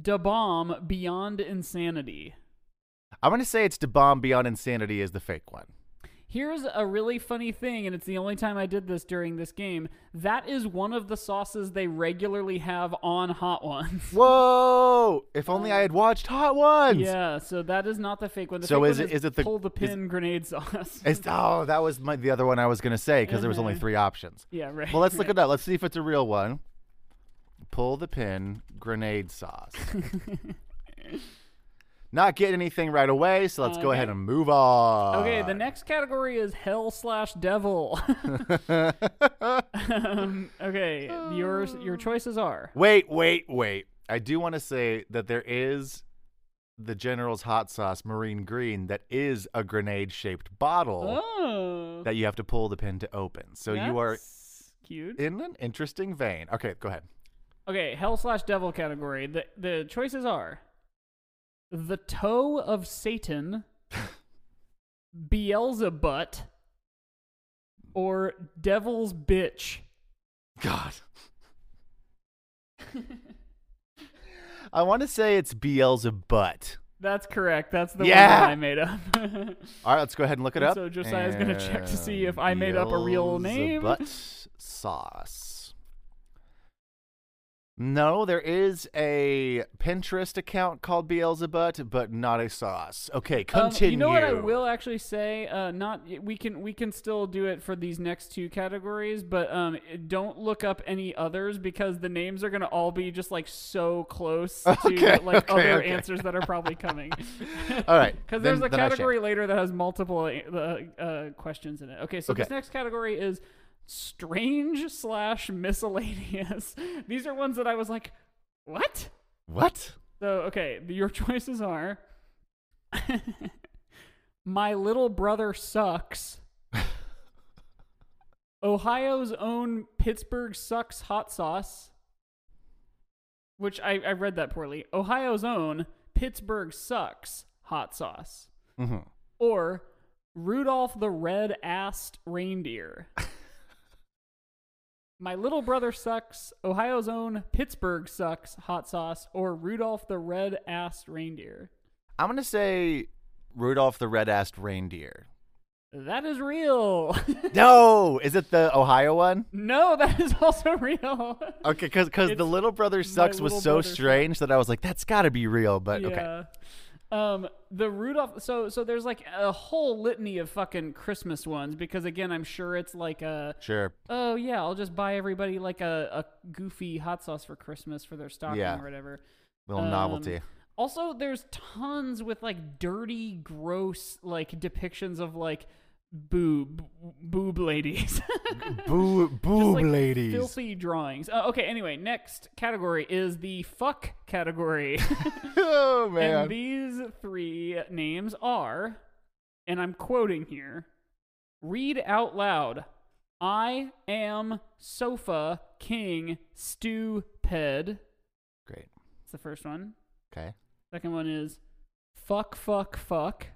Da Bomb Beyond Insanity. I'm gonna say it's the bomb beyond insanity is the fake one. Here's a really funny thing, and it's the only time I did this during this game. That is one of the sauces they regularly have on Hot Ones. Whoa! If only I had watched Hot Ones. yeah, so that is not the fake one. The So fake is it- is it the- pull the is- pin grenade sauce? Oh, that was my, the other one I was gonna say because there was only Uh-huh. three options. yeah, right. Well, let's look right. it up. Let's see if it's a real one. Pull the pin, grenade sauce. Not getting anything right away, so let's go ahead and move on. Okay, the next category is hell slash devil. um, okay, yours your choices are wait, wait, wait. I do want to say that there is the General's hot sauce, marine green, that is a grenade-shaped bottle oh, that you have to pull the pin to open. So you are cute. in an interesting vein. Okay, go ahead. Okay, hell slash devil category. The the choices are the toe of Satan, Beelzebut, or devil's bitch. God. I want to say it's Beelzebut. That's correct. That's the Yeah! one that I made up. All right, let's go ahead and look it And up. so Josiah's gonna check to see if I made up a real name. Beelzebut sauce. No, there is a Pinterest account called Beelzebut, but not a sauce. Okay, Um, continue. you know what I will actually say? Uh, not we can we can still do it for these next two categories, but um, don't look up any others because the names are gonna all be just like so close to Okay, like okay, other okay. answers that are probably coming. All right, Because there's a category later that has multiple uh, uh, questions in it. Okay, so this next category is strange slash miscellaneous. These are ones that I was like, what? What? So okay, your choices are My Little Brother Sucks. Ohio's own Pittsburgh Sucks hot sauce. Which I, I read that poorly. Ohio's own Pittsburgh Sucks hot sauce. hmm Or Rudolph the Red Assed Reindeer. My Little Brother Sucks, Ohio's own Pittsburgh Sucks hot sauce, or Rudolph the Red Assed Reindeer. I'm gonna say Rudolph the Red-Assed Reindeer. That is real. no, is it the Ohio one? no, that is also real. Okay, because the little brother sucks was so strange that I was like, that's got to be real. But okay, yeah. Um, the Rudolph. So, so there's like a whole litany of fucking Christmas ones because again, I'm sure it's like a. sure. Oh yeah, I'll just buy everybody like a, a goofy hot sauce for Christmas for their stocking Yeah. or whatever. Little Um, novelty. Also, there's tons with like dirty, gross like depictions of like boob boob ladies. Boo, Just, boob like, ladies. Filthy drawings. Uh, okay, anyway, next category is the fuck category. oh man. and these three names are, and I'm quoting here read out loud I am sofa king stupid. Great. That's the first one. Okay. Second one is fuck, fuck, fuck.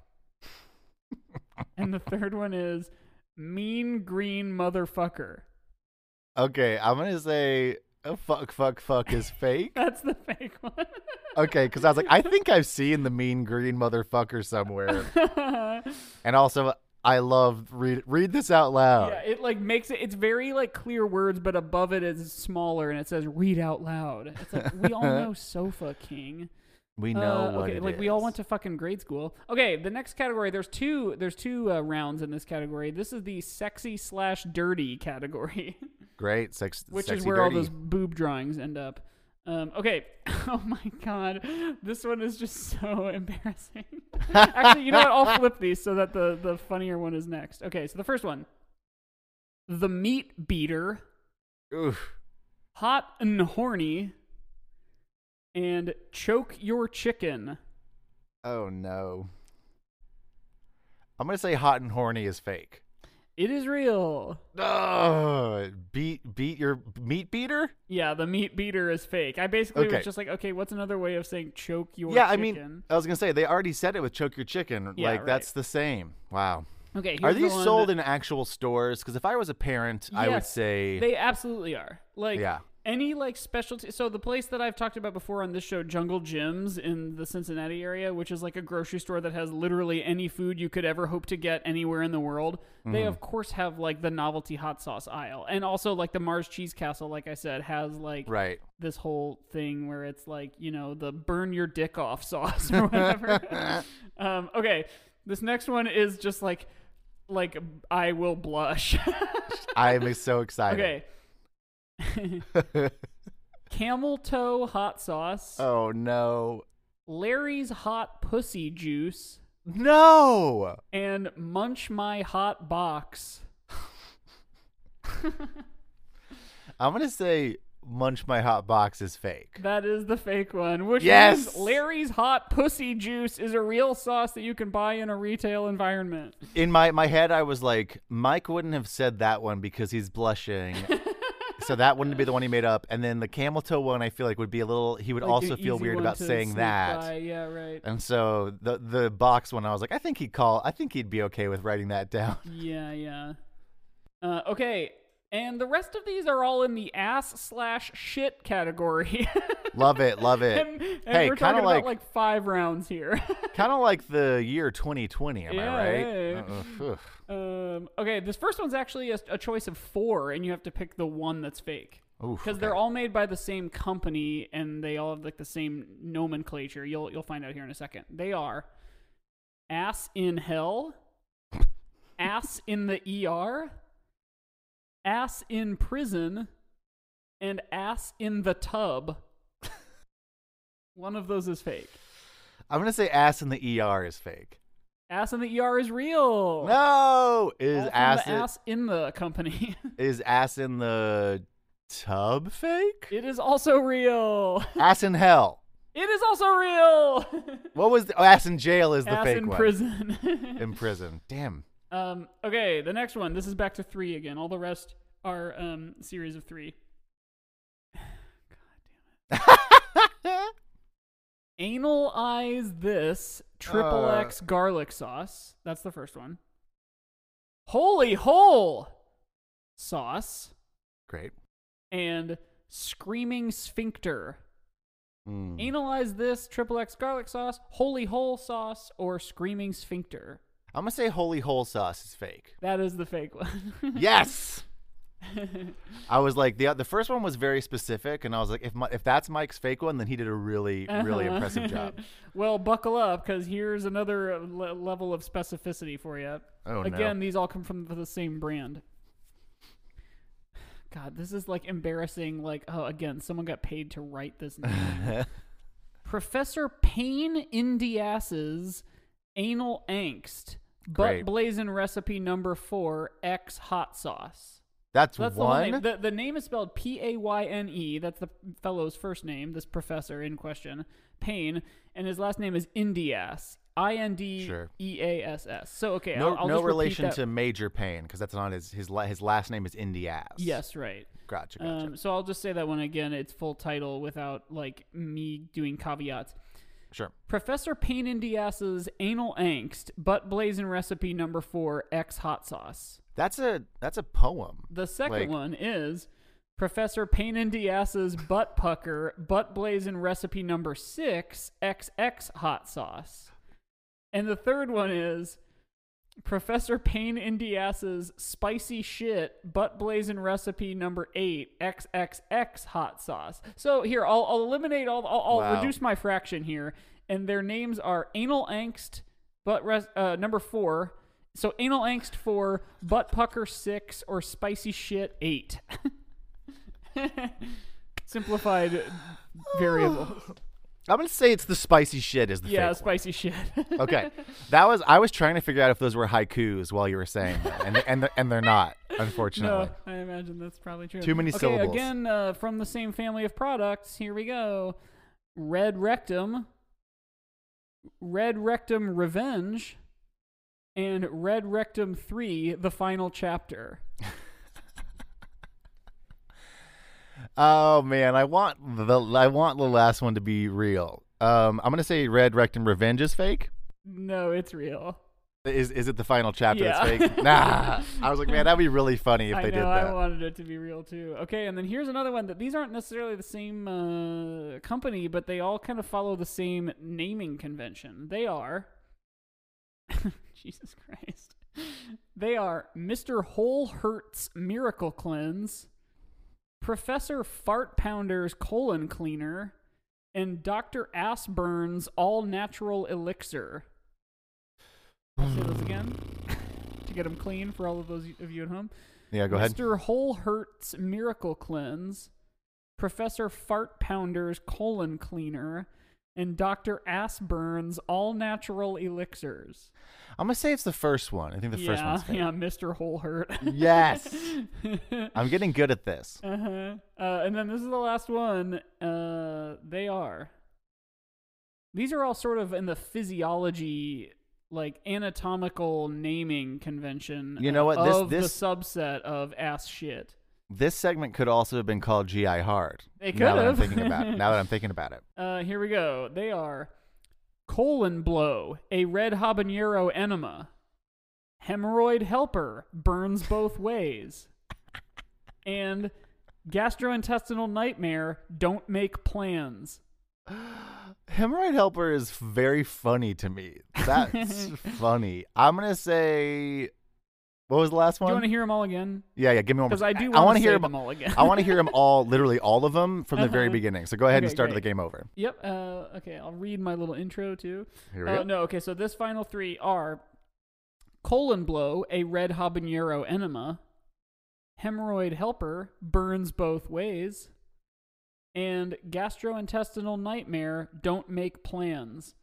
And the third one is mean green motherfucker. Okay, I'm gonna say oh, fuck, fuck, fuck is fake. That's the fake one. okay, because I was like, I think I've seen the mean green motherfucker somewhere, and also I love read read this out loud. Yeah, it like makes it. It's very like clear words, but above it is smaller, and it says "read out loud." It's like we all know Sofa King. We know Uh, what okay, it like we all went to fucking grade school. Okay, the next category. There's two. There's two uh, rounds in this category. This is the sexy slash dirty category, great sex, which sexy is where all those boob drawings end up. Um, okay. Oh my god, this one is just so embarrassing. Actually, you know what? I'll flip these so that the the funnier one is next. Okay, so the first one, the meat beater, Oof. hot and horny, and choke your chicken. Oh no. I'm gonna say hot and horny is fake. It is real. Oh, beat beat your meat beater. Yeah, the meat beater is fake. I basically Okay. was just like, okay, what's another way of saying choke your yeah, I mean, I was gonna say they already said it with choke your chicken. Yeah, like right. that's the same. Wow. okay, Are the these one sold that- in actual stores? Because if I was a parent, I would say They absolutely are. Like Yeah. Any like specialty. So the place that I've talked about before on this show, Jungle Jim's in the Cincinnati area, which is like a grocery store that has literally any food you could ever hope to get anywhere in the world. Mm-hmm. They of course have like the novelty hot sauce aisle, and also like the Mars Cheese Castle, like I said, has like right. this whole thing where it's like you know the burn your dick off sauce or whatever. um, okay, this next one is just like like I will blush. I'm so excited. okay. Camel toe hot sauce, oh no. Larry's hot pussy juice, No. and munch my hot box. I'm gonna say munch my hot box is fake. That is the fake one. Which Yes! Larry's hot pussy juice is a real sauce that you can buy in a retail environment. In my my head, I was like, Mike wouldn't have said that one because he's blushing. so that wouldn't be the one he made up. And then the camel toe one, I feel like would be a little. He would Like also an feel easy weird one about to saying sneak that. by. Yeah, right. And so the the box one, I was like, I think he'd call. I think he'd be okay with writing that down. Yeah, yeah. Uh, okay, and the rest of these are all in the ass slash shit category. love it, love it. and, and Hey, we're kinda talking like- about like five rounds here. kind of like the year 2020. Am Yeah, I right? yeah, yeah. Uh, um, okay, this first one's actually a, a choice of four, and you have to pick the one that's fake. Because okay. they're all made by the same company and they all have like the same nomenclature. You'll you'll find out here in a second. They are ass in hell, ass in the ER, ass in prison, and ass in the tub. One of those is fake. I'm gonna say ass in the ER is fake. Ass in the ER is real. No, is from ass, the ass in the company. is ass in the tub fake? it is also real. ass in hell. It is also real. What was the, oh, ass in jail is the ass fake in one. prison. In prison. Damn. Um, okay, the next one. This is back to three again. All the rest are um, series of three. God damn it! Analyze this triple Uh. X garlic sauce. That's the first one. Holy hole sauce Great. and screaming sphincter. Mm. Analyze this triple X garlic sauce, holy hole sauce, or screaming sphincter. I'm gonna say holy hole sauce is fake. That is the fake one. Yes. I was like the the first one was very specific, and I was like, if my, if that's Mike's fake one, then he did a really really Uh-huh. impressive job. well, buckle up because here's another le- level of specificity for you. Oh Again, these all come from the same brand. God, this is like embarrassing. Like, oh, again, someone got paid to write this name. no. Professor Payne Indeass's anal angst, butt Great. blazing recipe number four X hot sauce. that's, So that's the one. name. The, the name is spelled P A Y N E. That's the fellow's first name, this professor in question, Payne. And his last name is Indeass. I N D. E A S S. So, okay. no I'll, I'll no just relation to Major Payne because that's not his his his last name is Indeass. Yes, right. Gotcha. Gotcha. Um, so I'll just say that one again. It's full title without like me doing caveats. Sure. Professor Payne Indeass's anal angst, butt blazing recipe number four X hot sauce. That's a that's a poem. The second Like- one is Professor Payne Indeass's butt pucker, butt blazing recipe number six, XX hot sauce. And the third one is Professor Payne in the spicy shit butt blazing recipe number eight XXX hot sauce. So here, I'll, I'll eliminate all. I'll, I'll Wow. reduce my fraction here, and their names are anal angst, butt res, uh, number four. So anal angst four, butt pucker six, or spicy shit eight. Simplified variables. I'm gonna say it's the spicy shit is the Yeah, fake one. spicy shit. Okay, that was I was trying to figure out if those were haikus while you were saying that, and and they're, and they're not, unfortunately. No, I imagine that's probably true. Too many okay, syllables. Again, uh, from the same family of products, here we go. Red Rectum, Red Rectum Revenge, and Red Rectum 3, the final chapter. Oh man, I want the I want the last one to be real. Um, I'm gonna say Red Rectum Revenge is fake. No, it's real. Is is it the final chapter Yeah. that's fake? Nah. I was like, man, that'd be really funny if I they know, did that. I wanted it to be real too. Okay, and then here's another one that these aren't necessarily the same uh, company, but they all kind of follow the same naming convention. They are Jesus Christ. They are Mr. Whole Hurts Miracle Cleanse, Professor Phardtpounder's Colon Cleaner, and Dr. Assburn's All Natural Elixir. I'll say those again to get them clean for all of those of you at home. yeah, go ahead. Mr. Whole Hurts Miracle Cleanse, Professor Phardtpounder's Colon Cleaner, and Dr. Assburn's All Natural Elixirs. I'm gonna say it's the first one. I think the yeah, first one's fake. yeah, Mr. Whole Hurt. Yes. I'm getting good at this. uh-huh. Uh, and then this is the last one. Uh, they are. These are all sort of in the physiology, like anatomical naming convention. You know what? This- Of this- the subset of ass shit. This segment could also have been called GI Hard. It now could that I'm have. thinking about it. Now that I'm thinking about it. Uh, here we go. They are colon blow, a red habanero enema, hemorrhoid helper, burns both ways, and gastrointestinal nightmare, don't make plans. Hemorrhoid helper is very funny to me. That's funny. I'm gonna say. What was the last one? Do you want to hear them all again? yeah, yeah. Give me one. more. Because I do I want wanna hear them. all again. I want to hear them all, literally all of them from the very Uh-huh. beginning. So go ahead and start great. the game over. Yep. Uh, okay, I'll read my little intro too. Here we Uh, go. no, okay, so this final three are colon blow, a red habanero enema, hemorrhoid helper, burns both ways, and gastrointestinal nightmare, don't make plans.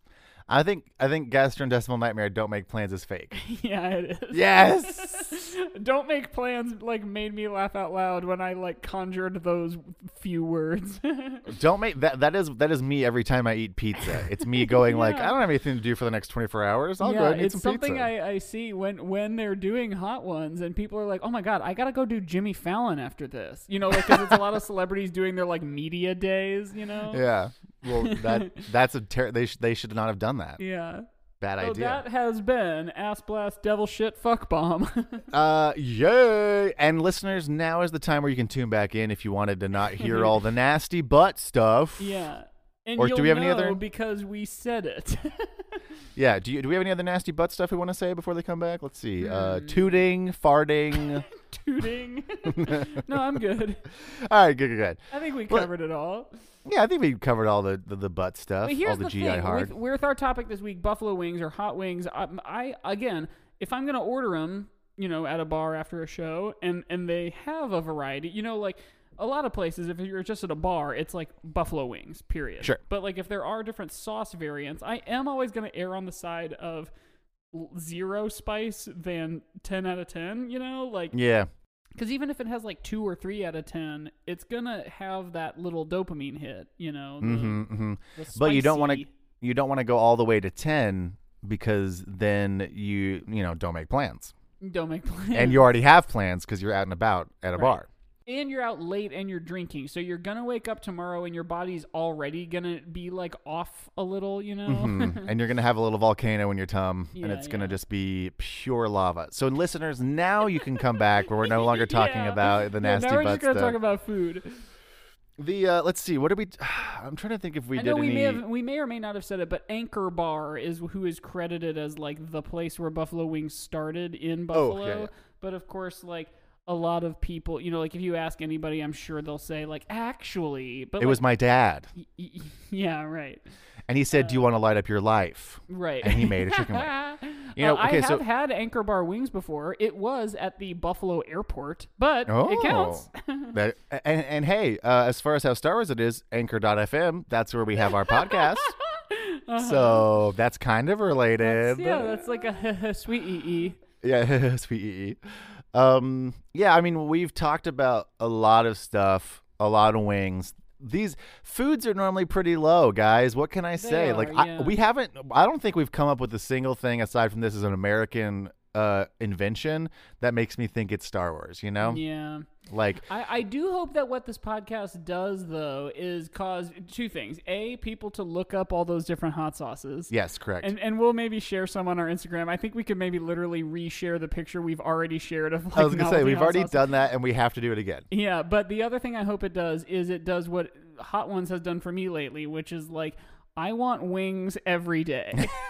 I think I think gastrointestinal nightmare. Don't make plans is fake. yeah, it is. Yes. don't make plans like made me laugh out loud when I like conjured those few words. Don't make that. That is that is me every time I eat pizza. It's me going like I don't have anything to do for the next 24 hours. I'll yeah, go and eat it's some something pizza. I, I see when when they're doing hot ones, and people are like, "Oh my god, I gotta go do Jimmy Fallon after this," you know, like because it's a lot of celebrities doing their like media days, you know. yeah. Well, that that's a ter- they sh- they should not have done that. Yeah. Bad So idea. that has been ass blast devil shit fuck bomb. Uh, yay! And listeners, now is the time where you can tune back in if you wanted to not hear all the nasty butt stuff. yeah. And Or do we have any other- Because we said it. Yeah. Do you do we have any other nasty butt stuff we want to say before they come back? Let's see. Uh, Hmm. tooting, farting. Tooting. no, I'm good. all right, good, good, good. I think we Well, covered it all. Yeah, I think we covered all the the, the butt stuff, But here's all the, the GI thing hard. With, with our topic this week, buffalo wings or hot wings. I, I again, if I'm gonna order them, you know, at a bar after a show, and and they have a variety, you know, like a lot of places, if you're just at a bar, it's like buffalo wings, period. Sure. But like if there are different sauce variants, I am always gonna err on the side of zero spice than 10 out of 10 you know like yeah, because even if it has like two or three out of 10 it's gonna have that little dopamine hit you know the, hmm hmm the But you don't want to you don't want to go all the way to ten because then you you know don't make plans, Don't make plans. and you already have plans because you're out and about at a Right. bar. And you're out late and you're drinking, so you're gonna wake up tomorrow and your body's already gonna be like off a little, you know. Mhm. and you're gonna have a little volcano in your tum, and Yeah, it's gonna just be pure lava. So, listeners, now you can come back where we're no longer talking Yeah. about the Yeah, nasty now we're just gonna talk about food. The uh, let's see, what did we? I'm trying to think if we I did know we any. may have we may or may not have said it, but Anchor Bar is who is credited as like the place where Buffalo Wings started in Oh, Buffalo. yeah, yeah. But of course, like a lot of people, you know, like if you ask anybody, I'm sure they'll say like actually, but it was my dad, my yeah, right, and he said, "Do you want to light up your life?" right. And he made a chicken wing. You Uh, know, okay, I so- have had Anchor Bar wings before. It was at the Buffalo Airport, but Oh, it counts. that and and hey, uh, as far as how Star Wars it is, Anchor.fm. That's where we have our podcast. So that's kind of related. yeah, that's like a sweet ee. Yeah, sweet EE. Um, yeah, I mean, we've talked about a lot of stuff, a lot of wings. These foods are normally pretty low, guys. What can I say? like, are, I, we haven't. I don't think we've come up with a single thing aside from this as an American uh, invention that makes me think it's Star Wars. You know, Yeah. like I, I do hope that what this podcast does, though, is cause two things. A, people to look up all those different hot sauces. yes, correct. And, and we'll maybe share some on our Instagram. I think we could maybe literally reshare the picture we've already shared of like I was gonna say we've already done that, and we have to do it again. Yeah, but the other thing I hope it does is it does what Hot Ones has done for me lately, which is like I want wings every day.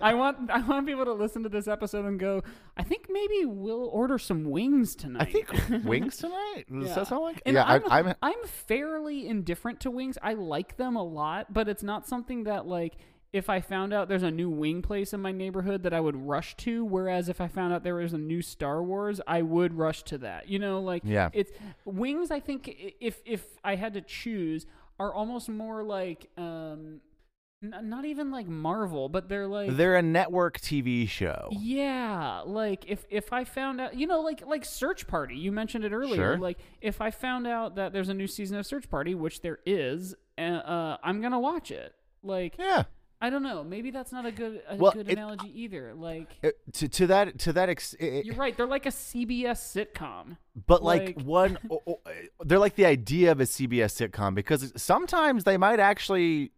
I want I want people to listen to this episode and go, I think maybe we'll order some wings tonight. I think wings tonight. Does Yeah. that sound like? And yeah, I'm, I, I'm. I'm fairly indifferent to wings. I like them a lot, but it's not something that like if I found out there's a new wing place in my neighborhood that I would rush to. Whereas if I found out there was a new Star Wars, I would rush to that. You know, like Yeah. it's wings. I think if if I had to choose, are almost more like um, n- not even like Marvel, but they're like They're a network TV show. yeah, like if if I found out, you know, like like Search Party, you mentioned it earlier. Sure. Like if I found out that there's a new season of Search Party, which there is, uh, uh, I'm gonna watch it. Like Yeah. I don't know, maybe that's not a good a Well, good it- analogy either. Like Uh, to to that to that ex- it- you're right, they're like a CBS sitcom. but like, like- one they're like the idea of a CBS sitcom because sometimes they might actually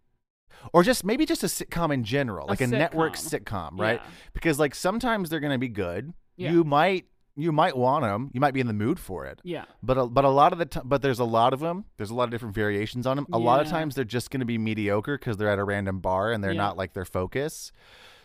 or just maybe just a sitcom in general, like a, network sitcom. right? Yeah. Because like sometimes they're going to be good. Yeah. You might you might want them. You might be in the mood for it. Yeah, But a, but a lot of the time, but there's a lot of them. There's a lot of different variations on them. A lot of times they're just going to be mediocre because they're at a random bar and they're Yeah. not like their focus.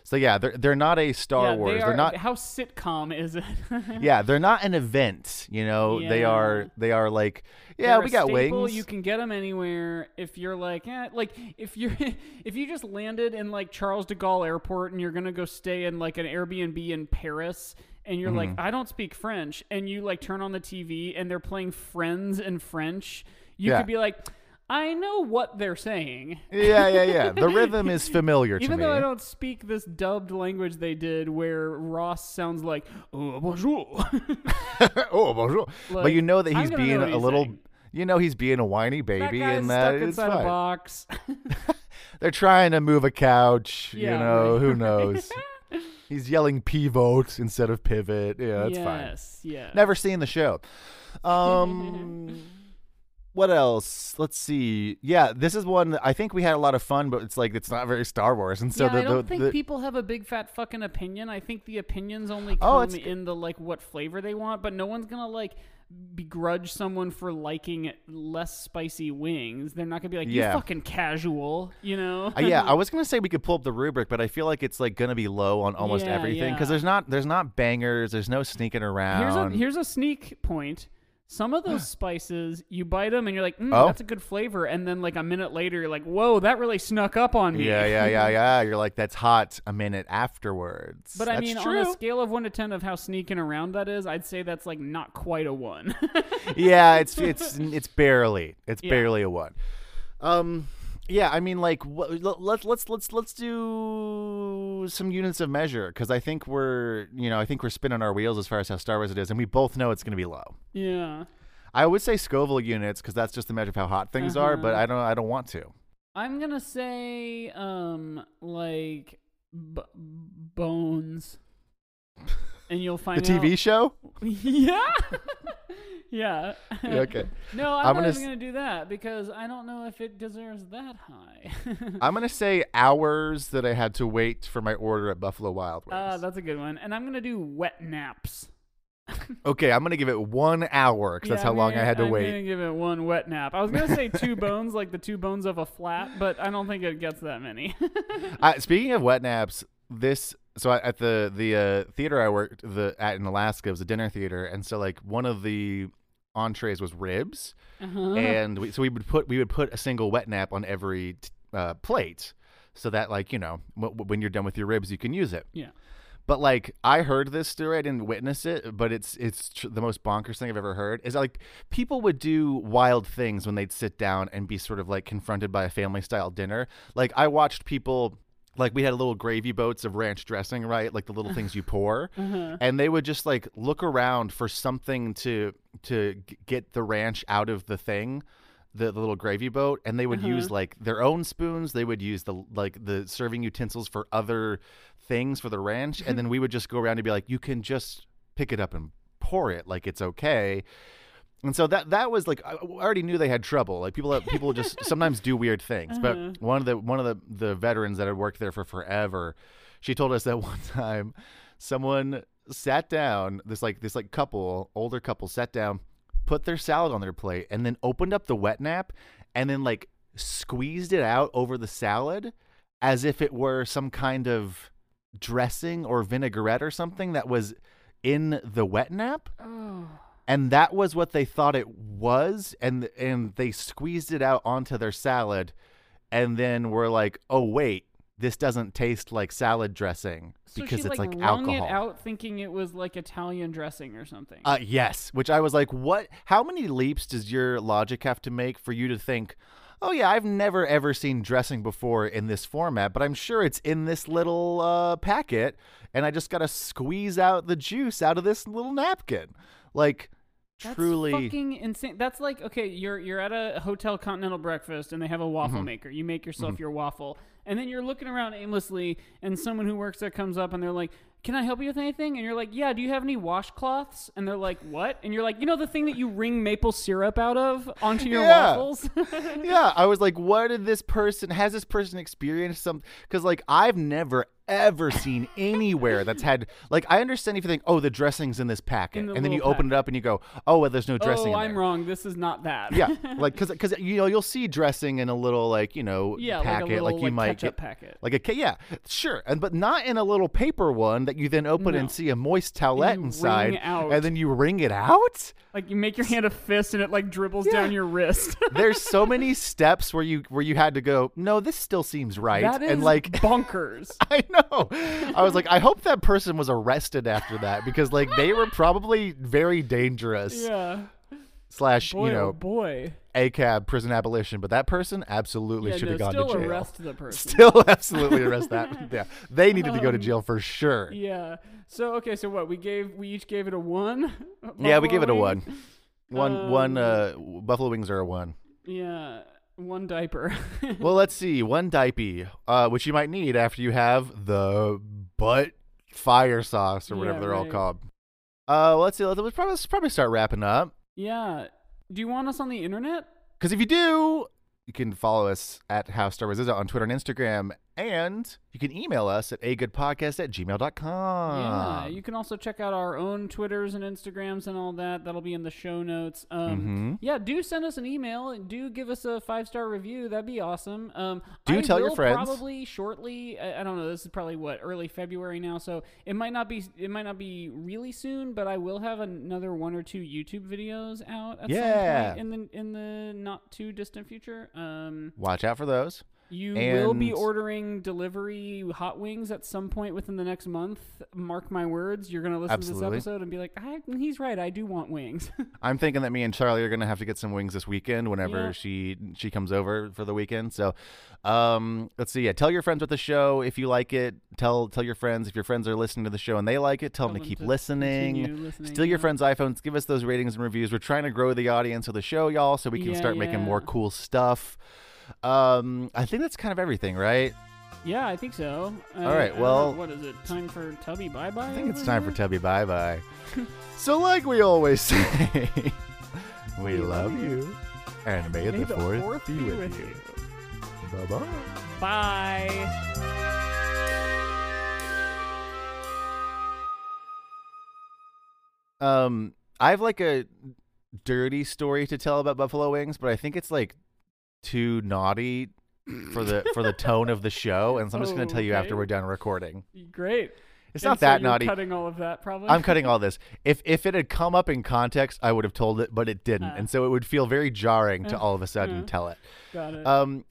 So yeah, they're they're not a Star yeah, Wars. They are are, not. How sitcom is it? Yeah, they're not an event. You know, they are they are like yeah, They're we got staple. wings. You can get them anywhere. If you're like, eh, like if you're if you just landed in like Charles de Gaulle Airport and you're gonna go stay in like an Airbnb in Paris. And you're Mm-hmm. like, I don't speak French, and you like turn on the TV and they're playing Friends in French. You Yeah. could be like, I know what they're saying, yeah, yeah, yeah. The rhythm is familiar to even me. though I don't speak this dubbed language they did, where Ross sounds like, oh, bonjour. oh, bonjour. but you know that he's being a he's little. saying. You know he's being a whiny baby, guy's and that stuck it's inside a box. They're trying to move a couch. Yeah, you know right. who knows. he's yelling pivot instead of pivot. Yeah, that's fine. yes, yes. Never seen the show. Um, what else? Let's see. Yeah, this is one that I think we had a lot of fun, but it's like it's not very Star Wars, and so yeah, the, I don't the, think the- people have a big fat fucking opinion. I think the opinions only Oh, come it's- in the like what flavor they want, but no one's gonna like begrudge someone for liking less spicy wings. They're not gonna be like, you Yeah. fucking casual, you know? Uh, yeah, I was gonna say we could pull up the rubric, but I feel like it's like gonna be low on almost Yeah, everything because yeah. there's not there's not bangers, there's no sneaking around. here's a here's a sneak point. Some of those spices, you bite them and you're like, mm, Oh. that's a good flavor, and then like a minute later, you're like, whoa, that really snuck up on me. yeah, yeah, yeah, yeah. You're like that's hot a minute afterwards. But I That's mean, true. on a scale of one to ten of how sneaking around that is, I'd say that's like not quite a one. yeah, it's it's it's barely it's Yeah. barely a one. Um, yeah, I mean, like, let- let's let's let's let's do some units of measure because I think we're you know I think we're spinning our wheels as far as how Star Wars it is, and we both know it's going to be low. yeah. I would say Scoville units because that's just the measure of how hot things are, but Uh-huh. I don't I don't want to. I'm gonna say um like b- bones, and you'll find The TV out. show? yeah, yeah. Yeah, okay. no, I'm, I'm not gonna even s- gonna do that because I don't know if it deserves that high. I'm gonna say hours that I had to wait for my order at Buffalo Wild Wings. uh, that's a good one, and I'm gonna do wet naps. Okay, I'm gonna give it one hour because that's how I'm long I gonna- had to I'm wait. gonna give it one wet nap. I was gonna say two bones, like the two bones of a flat, but I don't think it gets that many. Uh, speaking of wet naps, this so I- at the the uh, theater I worked the at in Alaska it was a dinner theater, and so like one of the entrees was ribs, uh-huh. and we, so we would put we would put a single wet nap on every t- uh, plate, so that like you know w- when you're done with your ribs you can use it. Yeah. But like I heard this story, I didn't witness it, but it's it's tr- the most bonkers thing I've ever heard. Is like people would do wild things when they'd sit down and be sort of like confronted by a family style dinner. Like I watched people. Like we had little gravy boats of ranch dressing, right? Like the little things you pour, Uh-huh. and they would just like look around for something to to g- get the ranch out of the thing, the, the little gravy boat, and they would Uh-huh. use like their own spoons. They would use the like the serving utensils for other things for the ranch, and then we would just go around and be like, "You can just pick it up and pour it, like it's okay." And so that that was like I already knew they had trouble. Like people people just sometimes do weird things. Uh-huh. But one of the one of the the veterans that had worked there for forever, she told us that one time someone sat down, this like this like couple, older couple sat down, put their salad on their plate and then opened up the wet nap and then like squeezed it out over the salad as if it were some kind of dressing or vinaigrette or something that was in the wet nap oh. And that was what they thought it was and and they squeezed it out onto their salad and then were like oh wait this doesn't taste like salad dressing So because she it's like, like, alcohol it out thinking it was like Italian dressing or something. uh yes which i was like what? How many leaps does your logic have to make for you to think oh yeah i've never ever seen dressing before in this format but i'm sure it's in this little uh packet and i just gotta squeeze out the juice out of this little napkin like That's truly fucking insane. That's like okay, you're you're at a hotel continental breakfast and they have a waffle Mm-hmm. maker. You make yourself your waffle, and then you're looking around aimlessly, and someone who works there comes up and they're like, "Can I help you with anything?" And you're like, "Yeah." Do you have any washcloths? And they're like, "What?" And you're like, "You know the thing that you wring maple syrup out of onto your Yeah. waffles?" yeah, I was like, what did this person has this person experienced some because like I've never ever seen anywhere that's had like I understand if you think, oh, the dressing's in this packet, In the and then you little open it up and you go, oh, well, there's no dressing. oh, I'm there. wrong. This is not that. Yeah, like because because you know you'll see dressing in a little like you know yeah, packet like a little you might ketchup get packet. like a yeah sure and but not in a little paper one that you then open No. and see a moist towelette inside and then you wring it out. Like you make your hand a fist and it like dribbles down your wrist. There's so many steps where you where you had to go. No, this still seems right. that is and like bonkers. I know. I was like, I hope that person was arrested after that because like they were probably very dangerous. yeah. Slash, Boy, you oh know, boy. ACAB prison abolition, but that person absolutely Yeah, should no, have gone to jail. arrest the person. Still absolutely arrest that. Yeah, they needed to go to jail for sure. Um, Yeah. So okay, so what we gave we each gave it a one. Yeah, we gave it a one. One, one. Um, Uh, buffalo wings are a one. Yeah, one diaper. Well, let's see. One diaper, uh, which you might need after you have the butt fire sauce or whatever Yeah, they're all called. Uh, let's see. Let's, let's probably, let's probably start wrapping up. yeah. Do you want us on the internet? Because if you do, you can follow us at How Star Wars Is on Twitter and Instagram. And you can email us at a good podcast at gmail.com. yeah. You can also check out our own Twitters and Instagrams and all that. That'll be in the show notes. Um, Mhm. Yeah, do send us an email and do give us a five star review. That'd be awesome. Um, Do I tell your friends. Probably shortly. I, I don't know. This is probably what early February now, so it might not be. It might not be really soon, but I will have another one or two YouTube videos out at Yeah. some point in the in the not too distant future. Um, Watch out for those. You will be ordering delivery hot wings at some point within the next month. Mark my words. You're gonna listen Absolutely. to this episode and be like, I, "He's right. I do want wings." I'm thinking that me and Charlie are gonna have to get some wings this weekend whenever Yeah. she she comes over for the weekend. So, um, let's see. Yeah, tell your friends about the show if you like it. Tell tell your friends if your friends are listening to the show and they like it. Tell, them to keep listening. listening, Steal your friends' iPhones. Give us those ratings and reviews. We're trying to grow the audience of the show, y'all, so we can Yeah, start making more cool stuff. Um, I think that's kind of everything, right? Yeah, I think so. All right, I well- know, what is it? Time for Tubby bye bye. I think it's time for Tubby bye bye. so, like we always say, we love you, and may, May the fourth, be with you. Bye bye. Bye. Um, I have like a dirty story to tell about buffalo wings, but I think it's like too naughty for the for the tone of the show, and so I'm just going to tell you after we're done recording. Great. It's And not so that naughty. Cutting all of that, probably. I'm cutting all this. If if it had come up in context, I would have told it, but it didn't, Uh. and so it would feel very jarring to Uh, all of a sudden uh. tell it. Got it. Um,